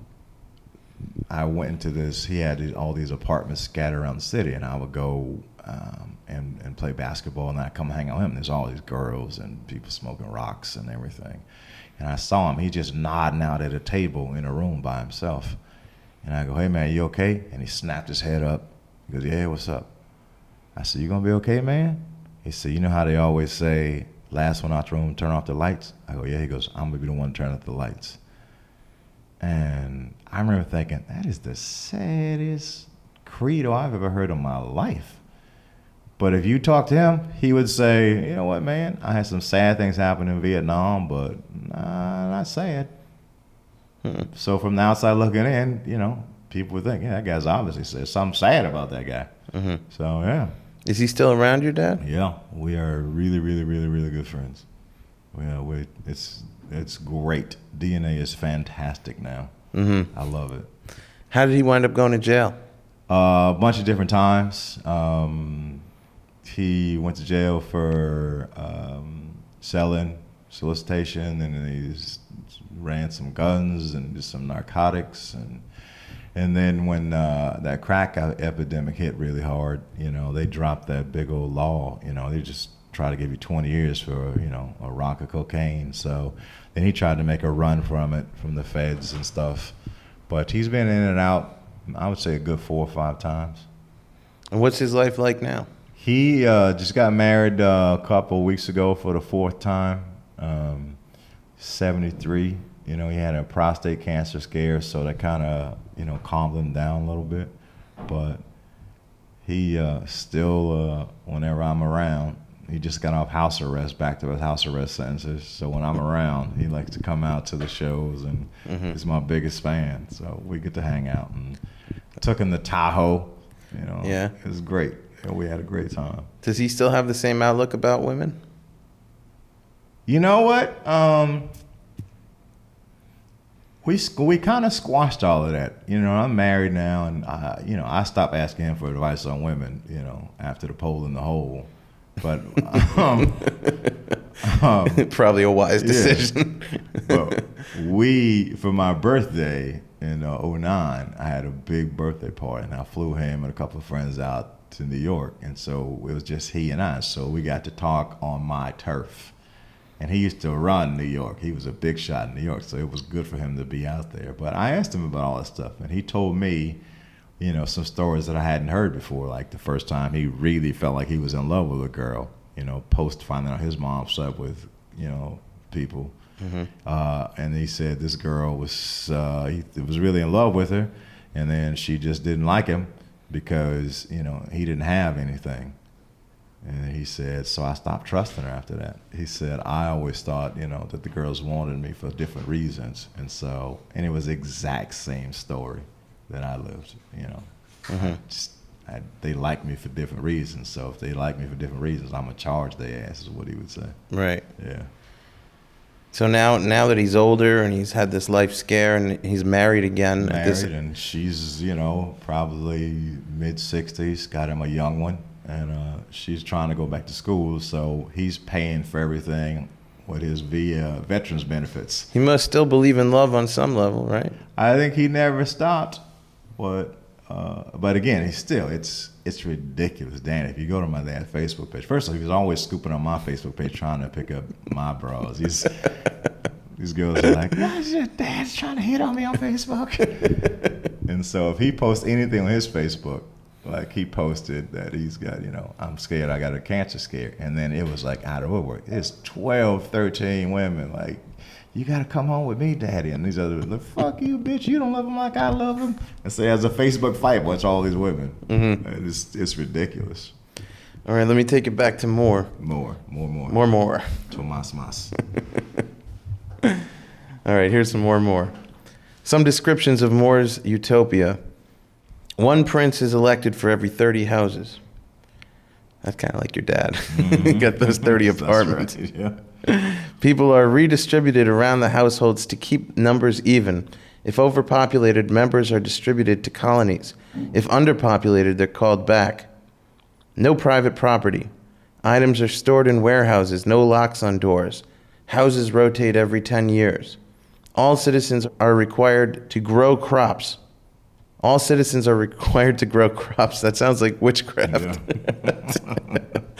I went into this. He had all these apartments scattered around the city, and I would go um, and and play basketball, and then I come hang out with him. There's all these girls and people smoking rocks and everything, And I saw him. He just nodding out at a table in a room by himself. And I go, hey man, you okay? And he snapped his head up. He goes, yeah, what's up? I said, you gonna be okay, man? He said, you know how they always say, last one out the room, turn off the lights? I go, yeah. He goes, I'm gonna be the one to turn off the lights. And I remember thinking, that is the saddest credo I've ever heard in my life. But if you talk to him, he would say, you know what, man, I had some sad things happen in Vietnam, but nah, not sad. So from the outside looking in, you know, people would think, yeah, that guy's obviously says something sad about that guy. So yeah, Is he still around your dad? yeah, we are really, really, really, really good friends. Yeah, we it's it's great. DNA is fantastic now. Mm-hmm. I love it. How did he wind up going to jail? Uh, a bunch of different times. Um, he went to jail for um, selling, solicitation, and he ran some guns and just some narcotics, and and then when uh, that crack epidemic hit really hard, you know, they dropped that big old law. You know, they just try to give you 20 years for you know a rock of cocaine. So then he tried to make a run from it from the feds and stuff, but he's been in and out. I would say a good four or five times. And what's his life like now? He uh, just got married uh, a couple weeks ago for the fourth time. Um, 73. You know, he had a prostate cancer scare, so that kind of, you know, calmed him down a little bit. But he uh, still, uh, whenever I'm around, he just got off house arrest, back to his house arrest sentences. So when I'm around, he likes to come out to the shows, and he's my biggest fan. So we get to hang out. And I took him to Tahoe. You know, Yeah. it was great. Yeah, we had a great time. Does he still have the same outlook about women? You know what? Um, we we kind of squashed all of that. You know, I'm married now, and I, you know, I stopped asking him for advice on women. You know, after the pole in the hole. But um, Probably a wise Yeah. decision. but we for my birthday in uh, 09 i had a big birthday party and i flew him and a couple of friends out to new york and so it was just he and i. So we got to talk on my turf. And he used to run new york. He was a big shot in new york so it was good for him to be out there. But i asked him about all that stuff and he told me you know some stories that i hadn't heard before like the first time he really felt like he was in love with a girl you know post finding out his mom slept with you know people. Uh, and he said this girl was uh, he was really in love with her, and then she just didn't like him because you know he didn't have anything. And he said, so I stopped trusting her after that. He said, I always thought, you know, that the girls wanted me for different reasons. And so, and it was the exact same story that I lived, you know. I just, I, they like me for different reasons. So if they like me for different reasons, I'm going to charge their ass, is what he would say. right. Yeah. So now, now that he's older and he's had this life scare and he's married again, married this, and she's you know probably mid 60s got him a young one and uh, she's trying to go back to school so he's paying for everything with his via veterans benefits he must still believe in love on some level, right? i think he never stopped but uh, but again he's still it's it's ridiculous dan if you go to my dad's facebook page first of all he was always scooping on my facebook page trying to pick up my bras he's these girls are like, "Why is your dad's trying to hit on me on Facebook?" and so if he posts anything on his Facebook, like he posted that he's got, you know, I'm scared, I got a cancer scare. And then it was like out of woodwork. It's 12, 13 women like, you got to come home with me, daddy. And these others like, fuck you, bitch. You don't love him like I love him. And so as a Facebook fight watch all these women. Mm-hmm. And It's, it's ridiculous. All right, let me take it back to more, More, more, more. more, more. Tomas mas. All right, here's some more, more. Some descriptions of More's utopia. One prince is elected for every 30 houses. That's kind of like your dad. you mm-hmm. got those 30 apartments. right, Yeah. People are redistributed around the households to keep numbers even. If overpopulated, members are distributed to colonies. If underpopulated, they're called back. No private property. Items are stored in warehouses, no locks on doors. Houses rotate every 10 years. All citizens are required to grow crops. All citizens are required to grow crops. That sounds like witchcraft.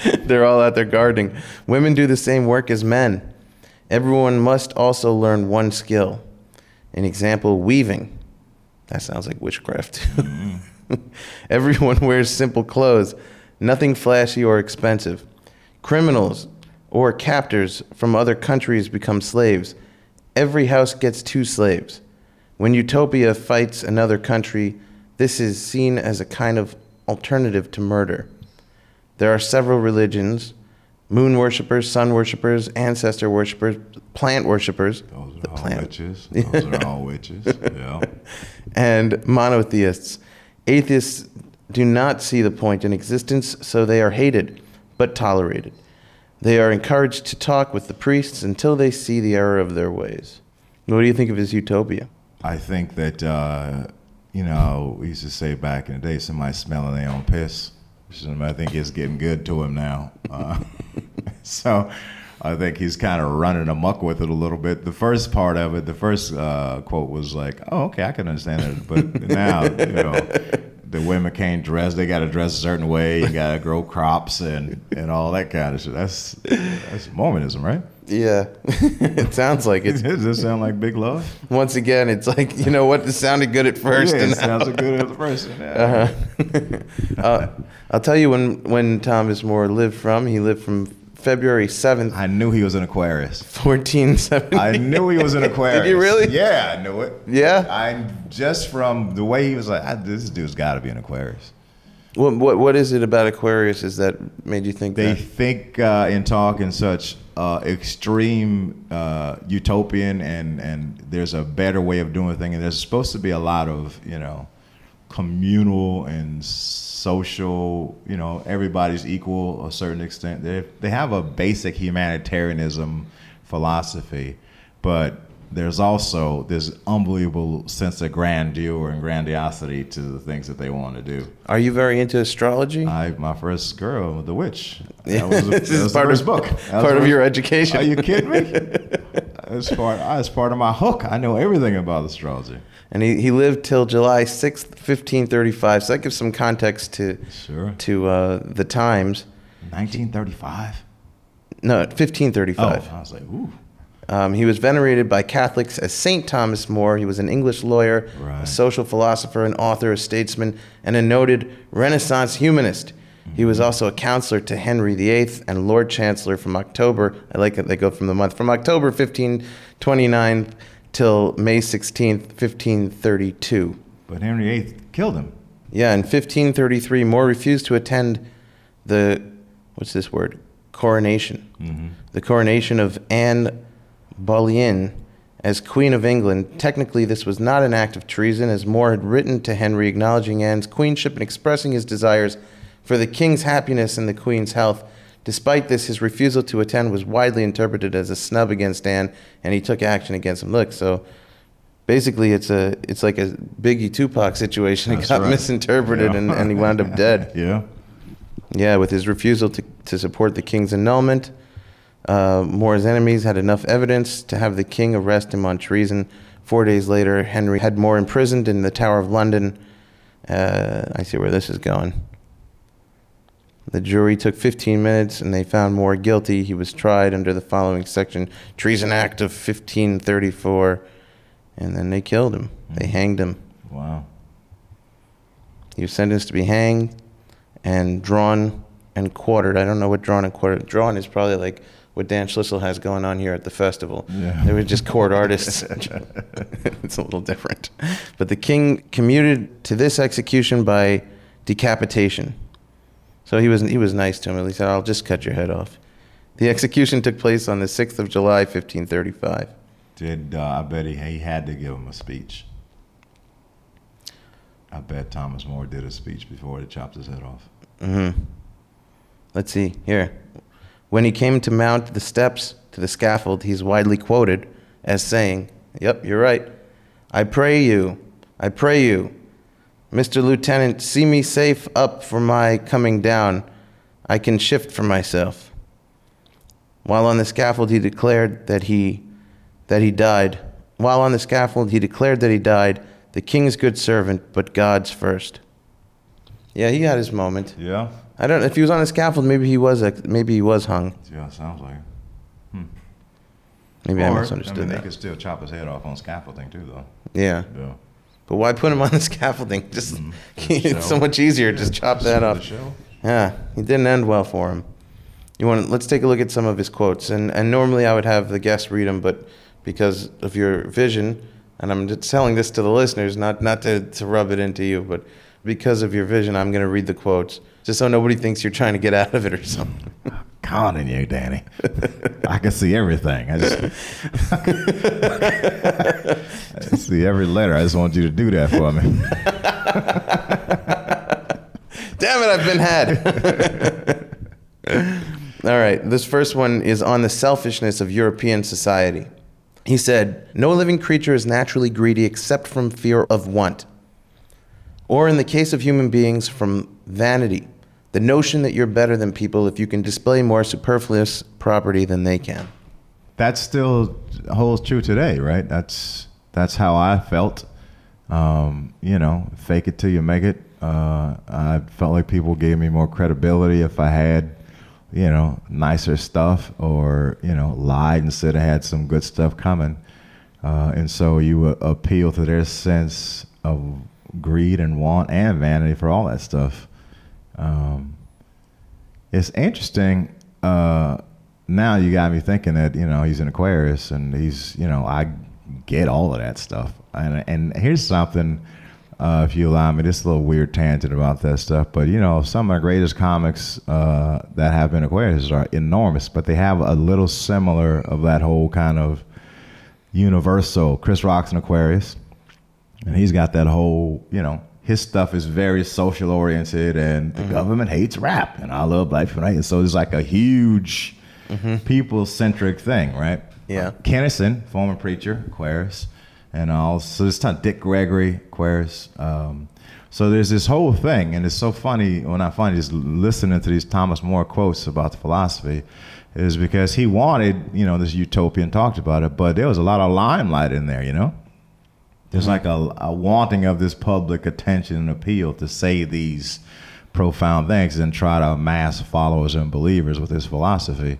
They're all out there gardening. Women do the same work as men. Everyone must also learn one skill. An example, weaving. That sounds like witchcraft. Mm-hmm. Everyone wears simple clothes, nothing flashy or expensive. Criminals or captors from other countries become slaves. Every house gets two slaves. When utopia fights another country, this is seen as a kind of alternative to murder. There are several religions moon worshippers, sun worshippers, ancestor worshippers, plant worshippers. Those are the all plant. witches. Those are all witches. Yeah. and monotheists. Atheists do not see the point in existence, so they are hated, but tolerated. They are encouraged to talk with the priests until they see the error of their ways. What do you think of his utopia? I think that uh, you know we used to say back in the day, somebody smelling their own piss. I think it's getting good to him now. Uh, so I think he's kind of running amuck with it a little bit. The first part of it, the first uh, quote was like, "Oh, okay, I can understand it," but now you know. The women can't dress; they got to dress a certain way. You got to grow crops and, and all that kind of shit. That's that's Mormonism, right? Yeah, it sounds like it. Does this sound like big love? Once again, it's like you know what? Sounded good at first, yeah, and it sounds good as a person. Yeah. uh, I'll tell you when when Thomas More lived from. He lived from February seventh, I knew he was an Aquarius. fourteen seventy. I knew he was an Aquarius. Did you really? Yeah, I knew it. Yeah? I just from the way he was like, this dude's got to be an Aquarius. What, what what is it about Aquarius is that made you think that They that? think uh, and talk and such uh, extreme uh, utopian, and and there's a better way of doing things. And there's supposed to be a lot of you know communal and social. You know, everybody's equal a certain extent. They they have a basic humanitarianism philosophy, but there's also this unbelievable sense of grandeur and grandiosity to the things that they want to do. Are you very into astrology? I my first girl, The Witch. Yeah. That was, This that is part of- first book. That part of your education. Are you kidding me? That's part. Part of my hook. I know everything about astrology. and he, he lived till July sixth, fifteen thirty five. So that gives some context to Sure. to uh, the times. 1935. No, fifteen thirty Oh, five. I was like, ooh. Um, he was venerated by Catholics as Saint Thomas More. He was an English lawyer, a social philosopher, an author, a statesman, and a noted Renaissance humanist. He was also a counselor to Henry VIII and Lord Chancellor from October. I like that they go from the month from October 1529 till May 16th, 1532. But Henry VIII killed him. Yeah, in 1533, More refused to attend the what's this word? Coronation. The coronation of Anne Boleyn as Queen of England. Technically, this was not an act of treason, as More had written to Henry acknowledging Anne's queenship and expressing his desires for the king's happiness and the queen's health. Despite this, his refusal to attend was widely interpreted as a snub against Anne, and he took action against him. Look, so basically, it's a it's like a Biggie Tupac situation. It got right. misinterpreted, Yeah. and, and he wound up dead. Yeah. Yeah, with his refusal to, to support the king's annulment, uh, More's enemies had enough evidence to have the king arrest him on treason. Four days later, Henry had More imprisoned in the Tower of London. Uh, I see where this is going. The jury took 15 minutes and they found More guilty. He was tried under the following section Treason Act of 1534. And then they killed him. They hanged him. Wow. He was sentenced to be hanged and drawn and quartered. I don't know what drawn and quartered. Drawn is probably like what Dan Schlissel has going on here at the festival. Yeah. They were just court artists. it's a little different. But the king commuted to this execution by decapitation. So he was he was nice to him. He said, "I'll just cut your head off." The execution took place on the 6th of July, 1535. Did uh, I bet he, he had to give him a speech? I bet Thomas More did a speech before they chopped his head off. Mm-hmm. Let's see here. When he came to mount the steps to the scaffold, he's widely quoted as saying, Yep, you're right. I pray you, I pray you, Mr. Lieutenant, see me safe up for my coming down. I can shift for myself. While on the scaffold, he declared that he, that he died. While on the scaffold, he declared that he died, the king's good servant, but God's first. Yeah, he had his moment. Yeah. I don't know if he was on a scaffold. Maybe he was. A, maybe he was hung. Yeah, sounds like it. Hmm. Maybe I misunderstood I mean, that. they could still chop his head off on a scaffolding too, though. Yeah. Yeah. But why put him on the scaffolding? Just Mm-hmm. it's so much easier. Just chop that off. Yeah, it didn't end well for him. You want? Let's take a look at some of his quotes. And and normally I would have the guest read them, but because of your vision, and I'm just telling this to the listeners, not not to to rub it into you, but because of your vision, I'm going to read the quotes just so nobody thinks you're trying to get out of it or something. I'm Conning you, Danny. I can see everything. I just, I see every letter. I just want you to do that for me. Damn it, I've been had. All right, this first one is on the selfishness of European society. He said, No living creature is naturally greedy except from fear of want, or in the case of human beings, from vanity, the notion that you're better than people if you can display more superfluous property than they can. That still holds true today, right? That's that's how I felt. Um, you know, fake it till you make it. Uh, I felt like people gave me more credibility if I had, you know, nicer stuff or you know lied and said I had some good stuff coming. Uh, and so you appeal to their sense of greed and want and vanity for all that stuff. Um, it's interesting. Uh, now you got me thinking that you know he's an Aquarius and he's you know I get all of that stuff. And and here's something, uh, if you allow me, this little weird tangent about that stuff. But you know some of the greatest comics uh, that have been Aquarius are enormous, but they have a little similar of that whole kind of universal. Chris Rock's an Aquarius, and he's got that whole you know his stuff is very social oriented, and the mm-hmm. government hates rap, and I love black people. And so it's like a huge mm-hmm. people centric thing, right? Yeah. Uh, Kinison, former preacher, Aquarius, and all. So this time Dick Gregory, Aquarius. Um, so there's this whole thing, and it's so funny when I find just listening to these Thomas More quotes about the philosophy, is because he wanted, you know, this utopian talked about it, but there was a lot of limelight in there, you know. There's like a, a wanting of this public attention and appeal to say these profound things and try to amass followers and believers with his philosophy.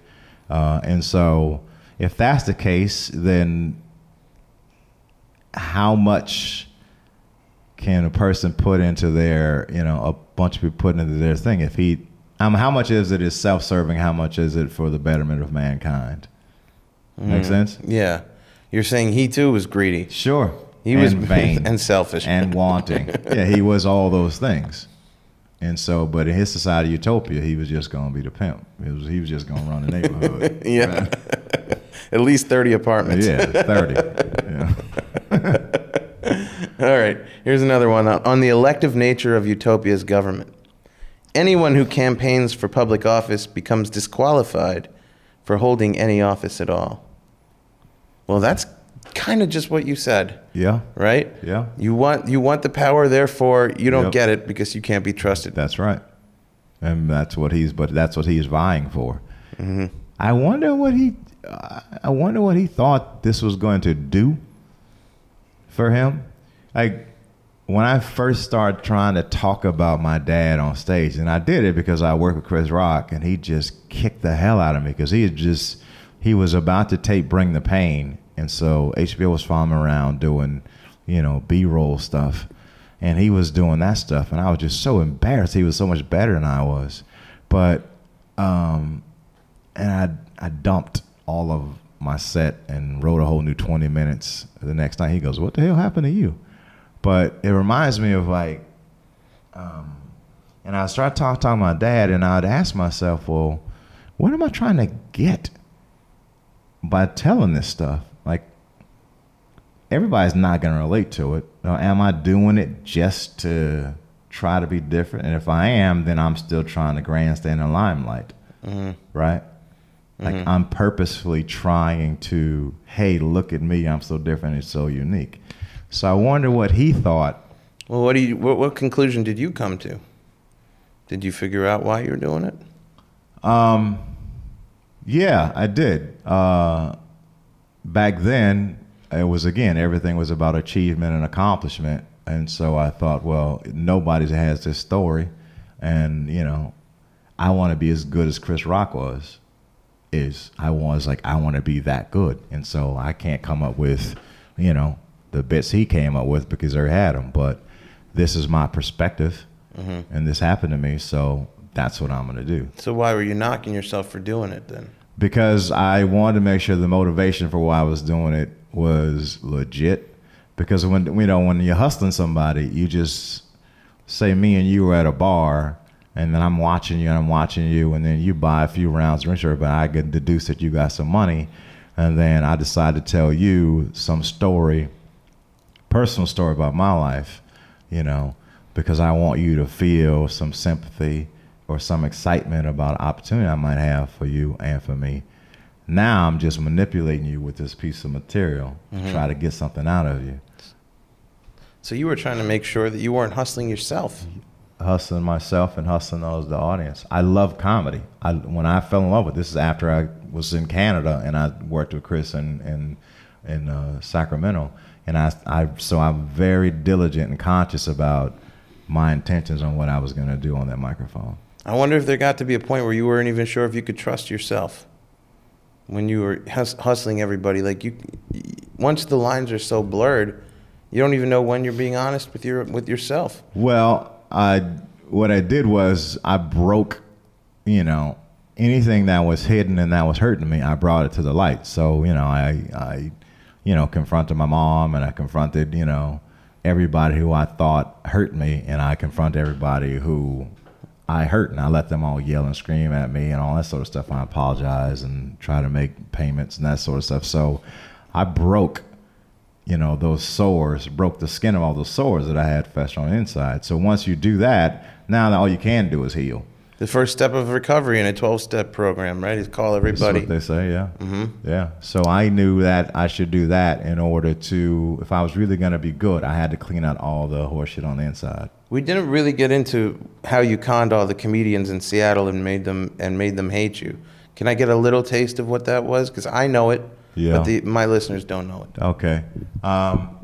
Uh, and so, if that's the case, then how much can a person put into their, you know, a bunch of people put into their thing? If he, um, how much is it is self-serving? How much is it for the betterment of mankind? Make sense? Yeah. You're saying he too was greedy. Sure. He was vain and selfish. and wanting. yeah, he was all those things. And so, but in his society utopia, he was just going to be the pimp. He was, he was just going to run the neighborhood. yeah. At least 30 apartments. yeah, thirty. Yeah. All right, here's another one on on the elective nature of Utopia's government. Anyone who campaigns for public office becomes disqualified for holding any office at all. Well, that's kind of just what you said, Yeah, right? Yeah. You want you want the power, therefore you don't Yep. get it because you can't be trusted. that's right. And that's what he's. But that's what he's vying for. Mm-hmm. I wonder what he. I wonder what he thought this was going to do for him. Like when I first started trying to talk about my dad on stage, and I did it because I work with Chris Rock, and he just kicked the hell out of me because he had just he was about to tape Bring the Pain, and so HBO was following around doing, you know, B-roll stuff, and he was doing that stuff, and I was just so embarrassed. He was so much better than I was, but um, and I I dumped all of my set and wrote a whole new 20 minutes the next night. He goes, "What the hell happened to you?" But it reminds me of like, um, and I started talking to my dad, and I'd ask myself, "Well, what am I trying to get by telling this stuff?" Everybody's not going to relate to it. Or am I doing it just to try to be different? And if I am, then I'm still trying to grandstand in the limelight, right? Like I'm purposefully trying to, hey, look at me, I'm so different, it's so unique. So I wonder what he thought. Well, what do you what, what conclusion did you come to? Did you figure out why you're doing it? Um, yeah, I did. Uh, back then, it was again everything was about achievement and accomplishment, and so I thought, well, nobody has this story, and you know, I want to be as good as Chris Rock was, is. I was like, I want to be that good, and so I can't come up with, you know, the bits he came up with because I had them. But this is my perspective, mm-hmm. and this happened to me, so that's what I'm gonna do. So why were you knocking yourself for doing it then? Because I wanted to make sure the motivation for why I was doing it was legit. Because when you know when you're hustling somebody, you just say me and you were at a bar, and then I'm watching you and I'm watching you, and then you buy a few rounds of insurance, but I can deduce that you got some money, and then I decide to tell you some story, personal story about my life, you know, because I want you to feel some sympathy or some excitement about an opportunity I might have for you and for me. Now I'm just manipulating you with this piece of material to try to get something out of you. So you were trying to make sure that you weren't hustling yourself. Hustling myself and hustling those the audience. I love comedy. I when I fell in love with this is after I was in Canada and I worked with Chris in in, in uh, Sacramento, and I I so I'm very diligent and conscious about my intentions on what I was going to do on that microphone. I wonder if there got to be a point where you weren't even sure if you could trust yourself when you were hustling everybody. Like you, once the lines are so blurred, you don't even know when you're being honest with your with yourself. Well, I what I did was I broke, you know, anything that was hidden and that was hurting me. I brought it to the light. So you know, I I, you know, confronted my mom and I confronted you know everybody who I thought hurt me, and I confronted everybody who I hurt, and I let them all yell and scream at me and all that sort of stuff. I apologize and try to make payments and that sort of stuff. So I broke you know, those sores, broke the skin of all those sores that I had festering on the inside. So once you do that, now all you can do is heal. The first step of recovery in a 12 step program, right? Is call everybody. That's what they say, yeah. Mm-hmm. Yeah. So I knew that I should do that in order to, if I was really going to be good, I had to clean out all the horseshit on the inside. We didn't really get into how you conned all the comedians in Seattle and made them and made them hate you. Can I get a little taste of what that was? Because I know it, Yeah. but the, my listeners don't know it. Okay. Um,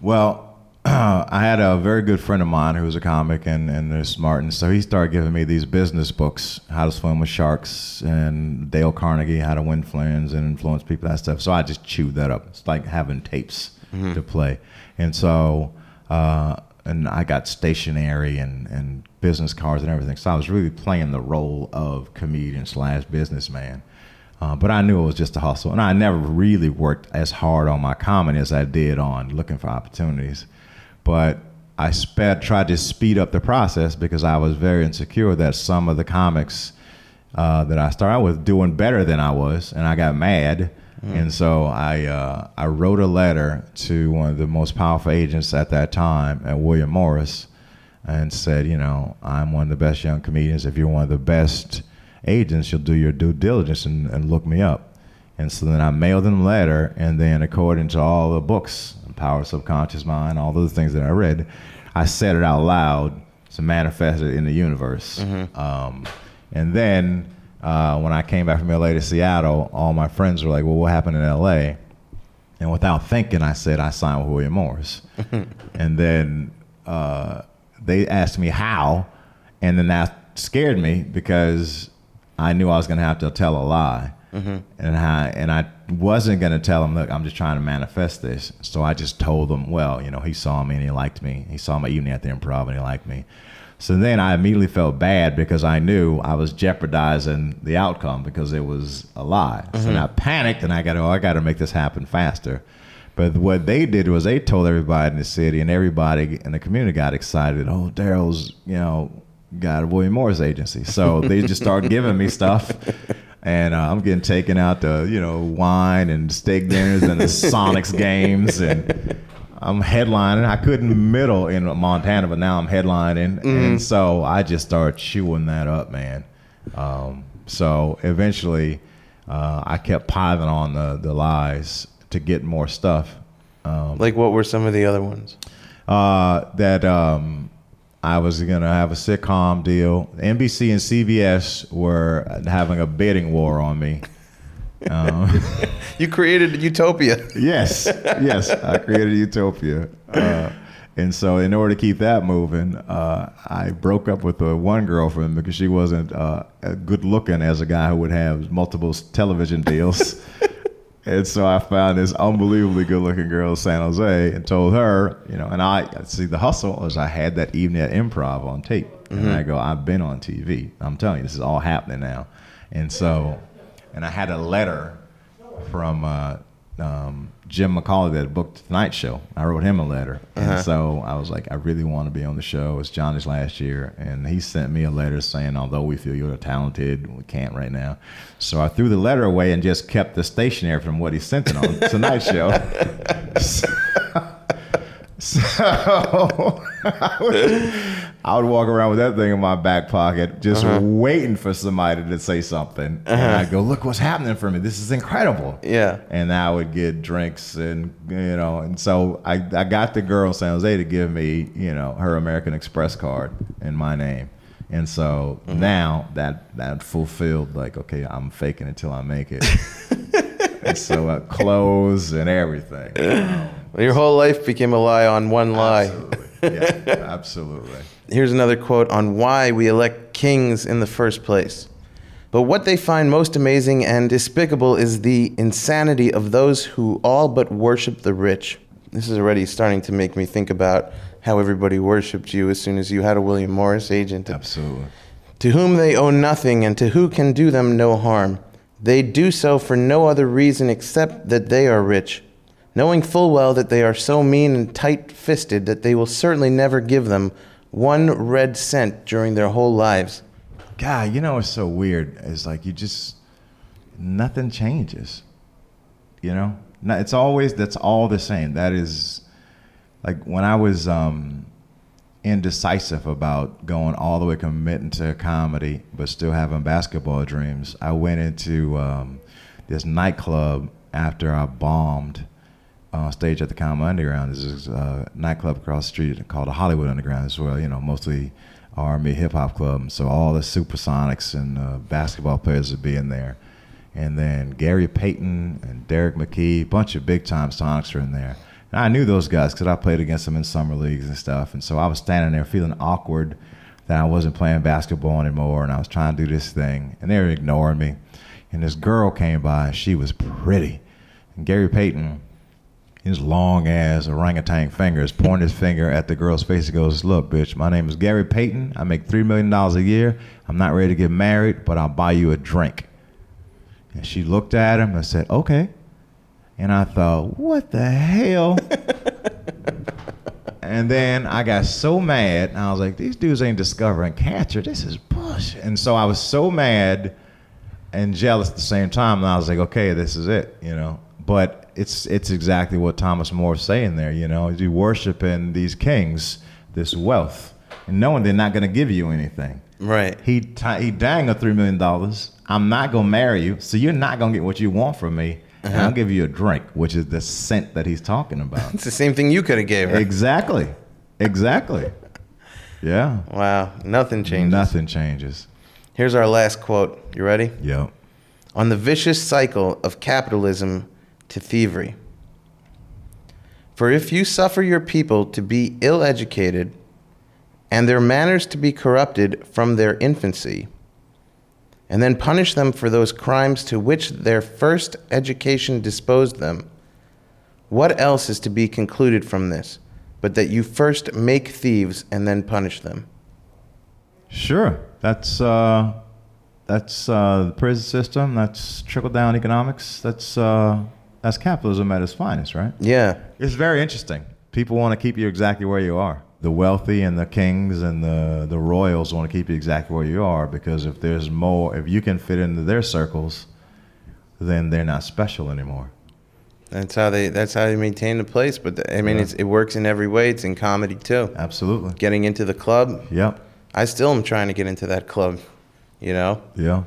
well, I had a very good friend of mine who was a comic and, and is smart. And so he started giving me these business books, How to Swim with Sharks and Dale Carnegie, How to Win Friends and Influence People, that stuff. So I just chewed that up. It's like having tapes to play. And so, uh, and I got stationery and, and business cards and everything. So I was really playing the role of comedian slash businessman. Uh, but I knew it was just a hustle, and I never really worked as hard on my comedy as I did on looking for opportunities. But I sped, tried to speed up the process because I was very insecure that some of the comics uh, that I started with doing better than I was, and I got mad. And so I uh, I wrote a letter to one of the most powerful agents at that time, at William Morris, and said, you know, I'm one of the best young comedians. If you're one of the best agents, you'll do your due diligence and, and look me up. And so then I mailed them a letter, and then according to all the books, Power of Subconscious Mind, all those things that I read, I said it out loud to manifest it in the universe. Um, and then uh, when I came back from LA to Seattle, all my friends were like, "Well, what happened in LA?" And without thinking, I said I signed with William Morris. and then uh, they asked me how, and then that scared me because I knew I was going to have to tell a lie. Mm-hmm. And I and I wasn't going to tell them, look, I'm just trying to manifest this. So I just told them, well, you know, he saw me and he liked me. He saw my evening at the improv and he liked me. So then I immediately felt bad because I knew I was jeopardizing the outcome because it was a lie. So mm-hmm. then I panicked and I got, oh, I got to make this happen faster. But what they did was they told everybody in the city and everybody in the community got excited. Oh, Darryl's, you know, got a William Morris agency. So they just started giving me stuff. And uh, I'm getting taken out to, you know, wine and steak dinners and the Sonics games. And I'm headlining. I couldn't middle in Montana, but now I'm headlining. And so I just started chewing that up, man. Um, so eventually uh, I kept piling on the, the lies to get more stuff. Like, what were some of the other ones? Uh, that um, I was gonna have a sitcom deal. NBC and CBS were having a bidding war on me. Um, You created Utopia. yes, yes, I created Utopia, uh, And so, in order to keep that moving, uh, I broke up with the one girlfriend because she wasn't uh, good looking as a guy who would have multiple television deals. and so, I found this unbelievably good looking girl in San Jose and told her, you know, and I see the hustle was I had that evening at improv on tape. And I go, I've been on TV. I'm telling you, this is all happening now. And so, and I had a letter from uh, um, Jim McCawley that booked Tonight Show. I wrote him a letter, and uh-huh. so I was like, I really want to be on the show. It's Johnny's last year, and he sent me a letter saying, although we feel you're talented, we can't right now. So I threw the letter away and just kept the stationery from what he sent it on Tonight Show. so, so I would, I would walk around with that thing in my back pocket, just waiting for somebody to say something. And I'd go, "Look what's happening for me! This is incredible!" Yeah. And I would get drinks, and you know, and so I, I got the girl in San Jose to give me, you know, her American Express card in my name. And so now that that fulfilled, like, okay, I'm faking it till I make it. and so uh, clothes and everything. Well, your whole life became a lie on one lie. Absolutely. Yeah, absolutely. Here's another quote on why we elect kings in the first place. But what they find most amazing and despicable is the insanity of those who all but worship the rich. This is already starting to make me think about how everybody worshipped you as soon as you had a William Morris agent. Absolutely. To whom they owe nothing and to who can do them no harm. They do so for no other reason except that they are rich, knowing full well that they are so mean and tight fisted that they will certainly never give them one red cent during their whole lives. God, you know what's so weird? It's like you just nothing changes. You know, no, it's always that's all the same. That is like when I was um, indecisive about going all the way committing to comedy, but still having basketball dreams. I went into um, this nightclub after I bombed on stage at the Comedy Underground. This is a nightclub across the street called the Hollywood Underground as well. You know, mostly R&B hip hop club. So all the Supersonics and uh, basketball players would be in there. And then Gary Payton and Derrick McKey, bunch of big time Sonics are in there. And I knew those guys because I played against them in summer leagues and stuff. And so I was standing there feeling awkward that I wasn't playing basketball anymore and I was trying to do this thing. And they were ignoring me. And this girl came by and she was pretty. And Gary Payton, his long ass orangutan fingers pointing his finger at the girl's face. He goes, Look, bitch, my name is Gary Payton. I make $3 million a year. I'm not ready to get married, but I'll buy you a drink. And she looked at him and said, Okay. And I thought, What the hell? and then I got so mad. And I was like, These dudes ain't discovering cancer. This is bullshit. And so I was so mad and jealous at the same time. And I was like, okay, this is it, you know. But it's it's exactly what Thomas More is saying there, you know. You worshiping these kings, this wealth, and knowing they're not going to give you anything. Right. He ti he dangled three million dollars. I'm not gonna marry you, so you're not gonna get what you want from me. And uh-huh. I'll give you a drink, which is the scent that he's talking about. It's the same thing you could have gave her. exactly, exactly. Yeah, Wow, nothing changes. nothing changes. Here's our last quote. You ready? Yep. on the vicious cycle of capitalism to thievery. For if you suffer your people to be ill educated and their manners to be corrupted from their infancy, and then punish them for those crimes to which their first education disposed them, what else is to be concluded from this but that you first make thieves and then punish them? Sure. That's uh, that's uh, the prison system. That's trickle down economics. That's uh, that's capitalism at its finest, right? Yeah. It's very interesting. People want to keep you exactly where you are. The wealthy and the kings and the the royals want to keep you exactly where you are because if there's more, if you can fit into their circles, then they're not special anymore. That's how they. That's how they maintain the place. But the, I mean, it's, it works in every way. It's in comedy too. Absolutely. Getting into the club, Yep. I still am trying to get into that club. You know, Yeah.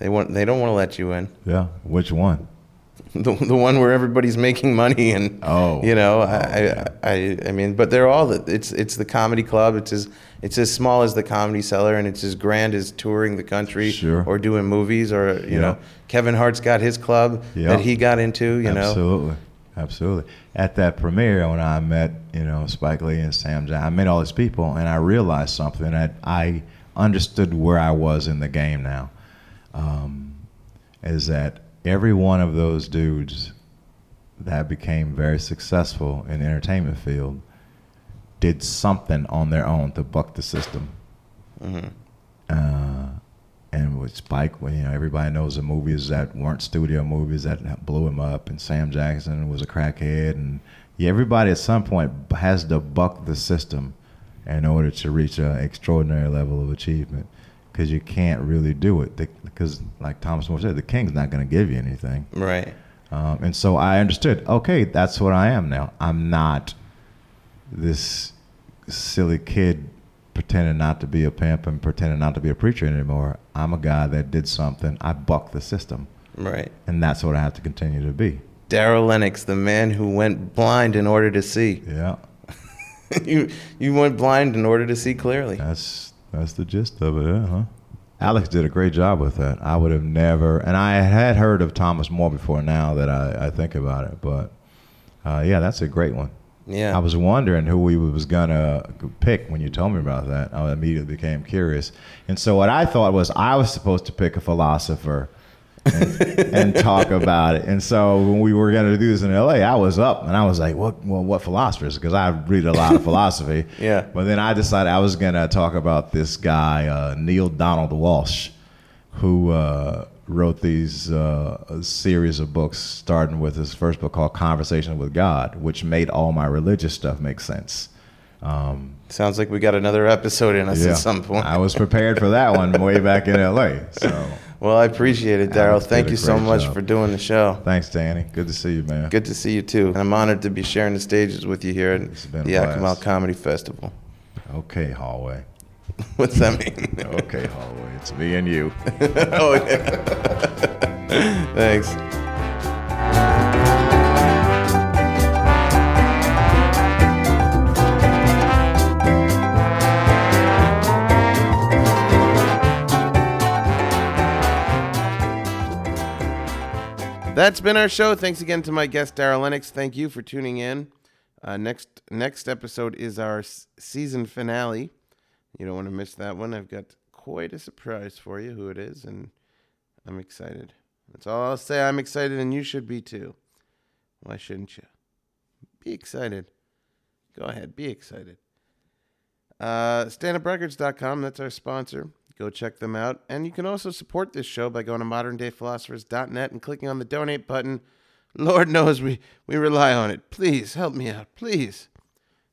they want. They don't want to let you in. Yeah. Which one? The, the one where everybody's making money and Oh. you know, I. I, I, mean, but they're all. the- It's it's the comedy club. It's as it's as small as the comedy cellar, and it's as grand as touring the country Sure. or doing movies or you Yeah. know, Kevin Hart's got his club Yeah. that he got into. You know, Absolutely. Absolutely. At that premiere, when I met, you know, Spike Lee and Sam Jackson, I met all these people, and I realized something that I understood where I was in the game now. Um, is that every one of those dudes that became very successful in the entertainment field did something on their own to buck the system. Uh, and with Spike, well, you know, everybody knows the movies that weren't studio movies that blew him up, and Sam Jackson was a crackhead, and yeah, everybody at some point has to buck the system in order to reach an extraordinary level of achievement. Because you can't really do it. Because, like Thomas More said, the king's not going to give you anything. Right. Um, and so I understood, okay, that's what I am now. I'm not this silly kid pretending not to be a pimp and pretending not to be a preacher anymore. I'm a guy that did something. I bucked the system. Right. And that's what I have to continue to be. Darryl Lenox, the man who went blind in order to see. Yeah. you you went blind in order to see clearly. That's that's the gist of it, yeah, huh? Alex did a great job with that. I would have never, and I had heard of Thomas More before now that I, I think about it, but uh, yeah, that's a great one. Yeah. I was wondering who we was gonna pick when you told me about that. I immediately became curious, and so what I thought was I was supposed to pick a philosopher and, and talk about it. And so when we were gonna do this in L.A., I was up and I was like, "What? Well, what philosophers?" Because I read a lot of philosophy. Yeah. But then I decided I was gonna talk about this guy uh, Neale Donald Walsch, who uh, wrote these uh, a series of books, starting with his first book called Conversation with God, which made all my religious stuff make sense. Um, Sounds like we got another episode in us yeah. at some point. I was prepared for that one way back in L.A. So well, I appreciate it, Darryl. Thank you so much job. for doing the show. thanks, Danny. Good to see you, man. Good to see you too. And I'm honored to be sharing the stages with you here at It's been a the Yakima. Comedy Festival. Okay, hallway. What's that mean? Okay, hallway. It's me and you. oh, yeah. Thanks. That's been our show. Thanks again to my guest Darryl Lenox. Thank you for tuning in. Uh, next next episode is our s- season finale. You don't want to miss that one. I've got quite a surprise for you. Who it is, and I'm excited. That's all I'll say. I'm excited, and you should be too. Why shouldn't you? Be excited. Go ahead, be excited. Uh, StandUpRecords.com, that's our sponsor. Go check them out. And you can also support this show by going to moderndayphilosophers.net and clicking on the donate button. Lord knows we, we rely on it. Please help me out. Please.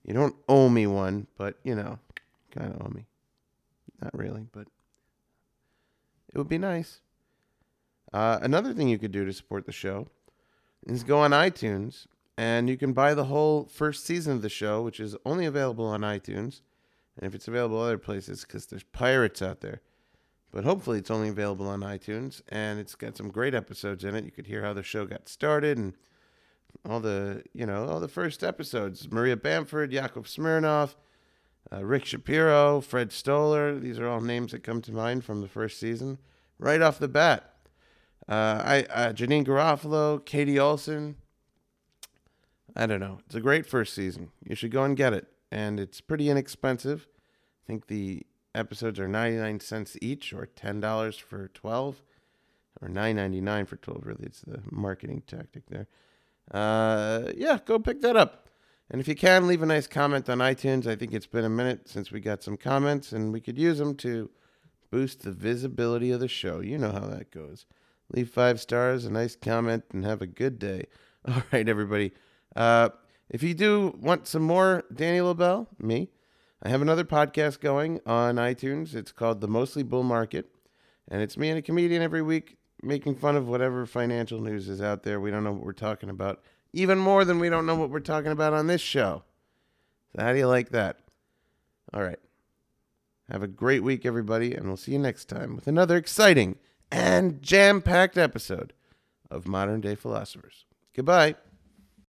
You don't owe me one, but you know, kind of owe me. Not really, but it would be nice. Uh, another thing you could do to support the show is go on iTunes and you can buy the whole first season of the show, which is only available on iTunes. And if it's available other places, because there's pirates out there. But hopefully it's only available on iTunes and it's got some great episodes in it. You could hear how the show got started and all the, you know, all the first episodes. Maria Bamford, Yakov Smirnoff, uh, Rick Shapiro, Fred Stoller. These are all names that come to mind from the first season right off the bat. Uh, I uh, Janeane Garofalo, Katie Olson. I don't know. It's a great first season. You should go and get it, and it's pretty inexpensive. I think the episodes are ninety nine cents each, or ten dollars for twelve, or nine ninety nine for twelve. Really, it's the marketing tactic there. Uh, yeah, go pick that up. And if you can, leave a nice comment on iTunes. I think it's been a minute since we got some comments, and we could use them to boost the visibility of the show. You know how that goes. Leave five stars, a nice comment, and have a good day. All right, everybody. Uh, if you do want some more Danny Lobell, me, I have another podcast going on iTunes. It's called The Mostly Bull Market, and it's me and a comedian every week making fun of whatever financial news is out there. We don't know what we're talking about, even more than we don't know what we're talking about on this show. So, how do you like that? All right. Have a great week, everybody, and we'll see you next time with another exciting and jam packed episode of Modern Day Philosophers. Goodbye.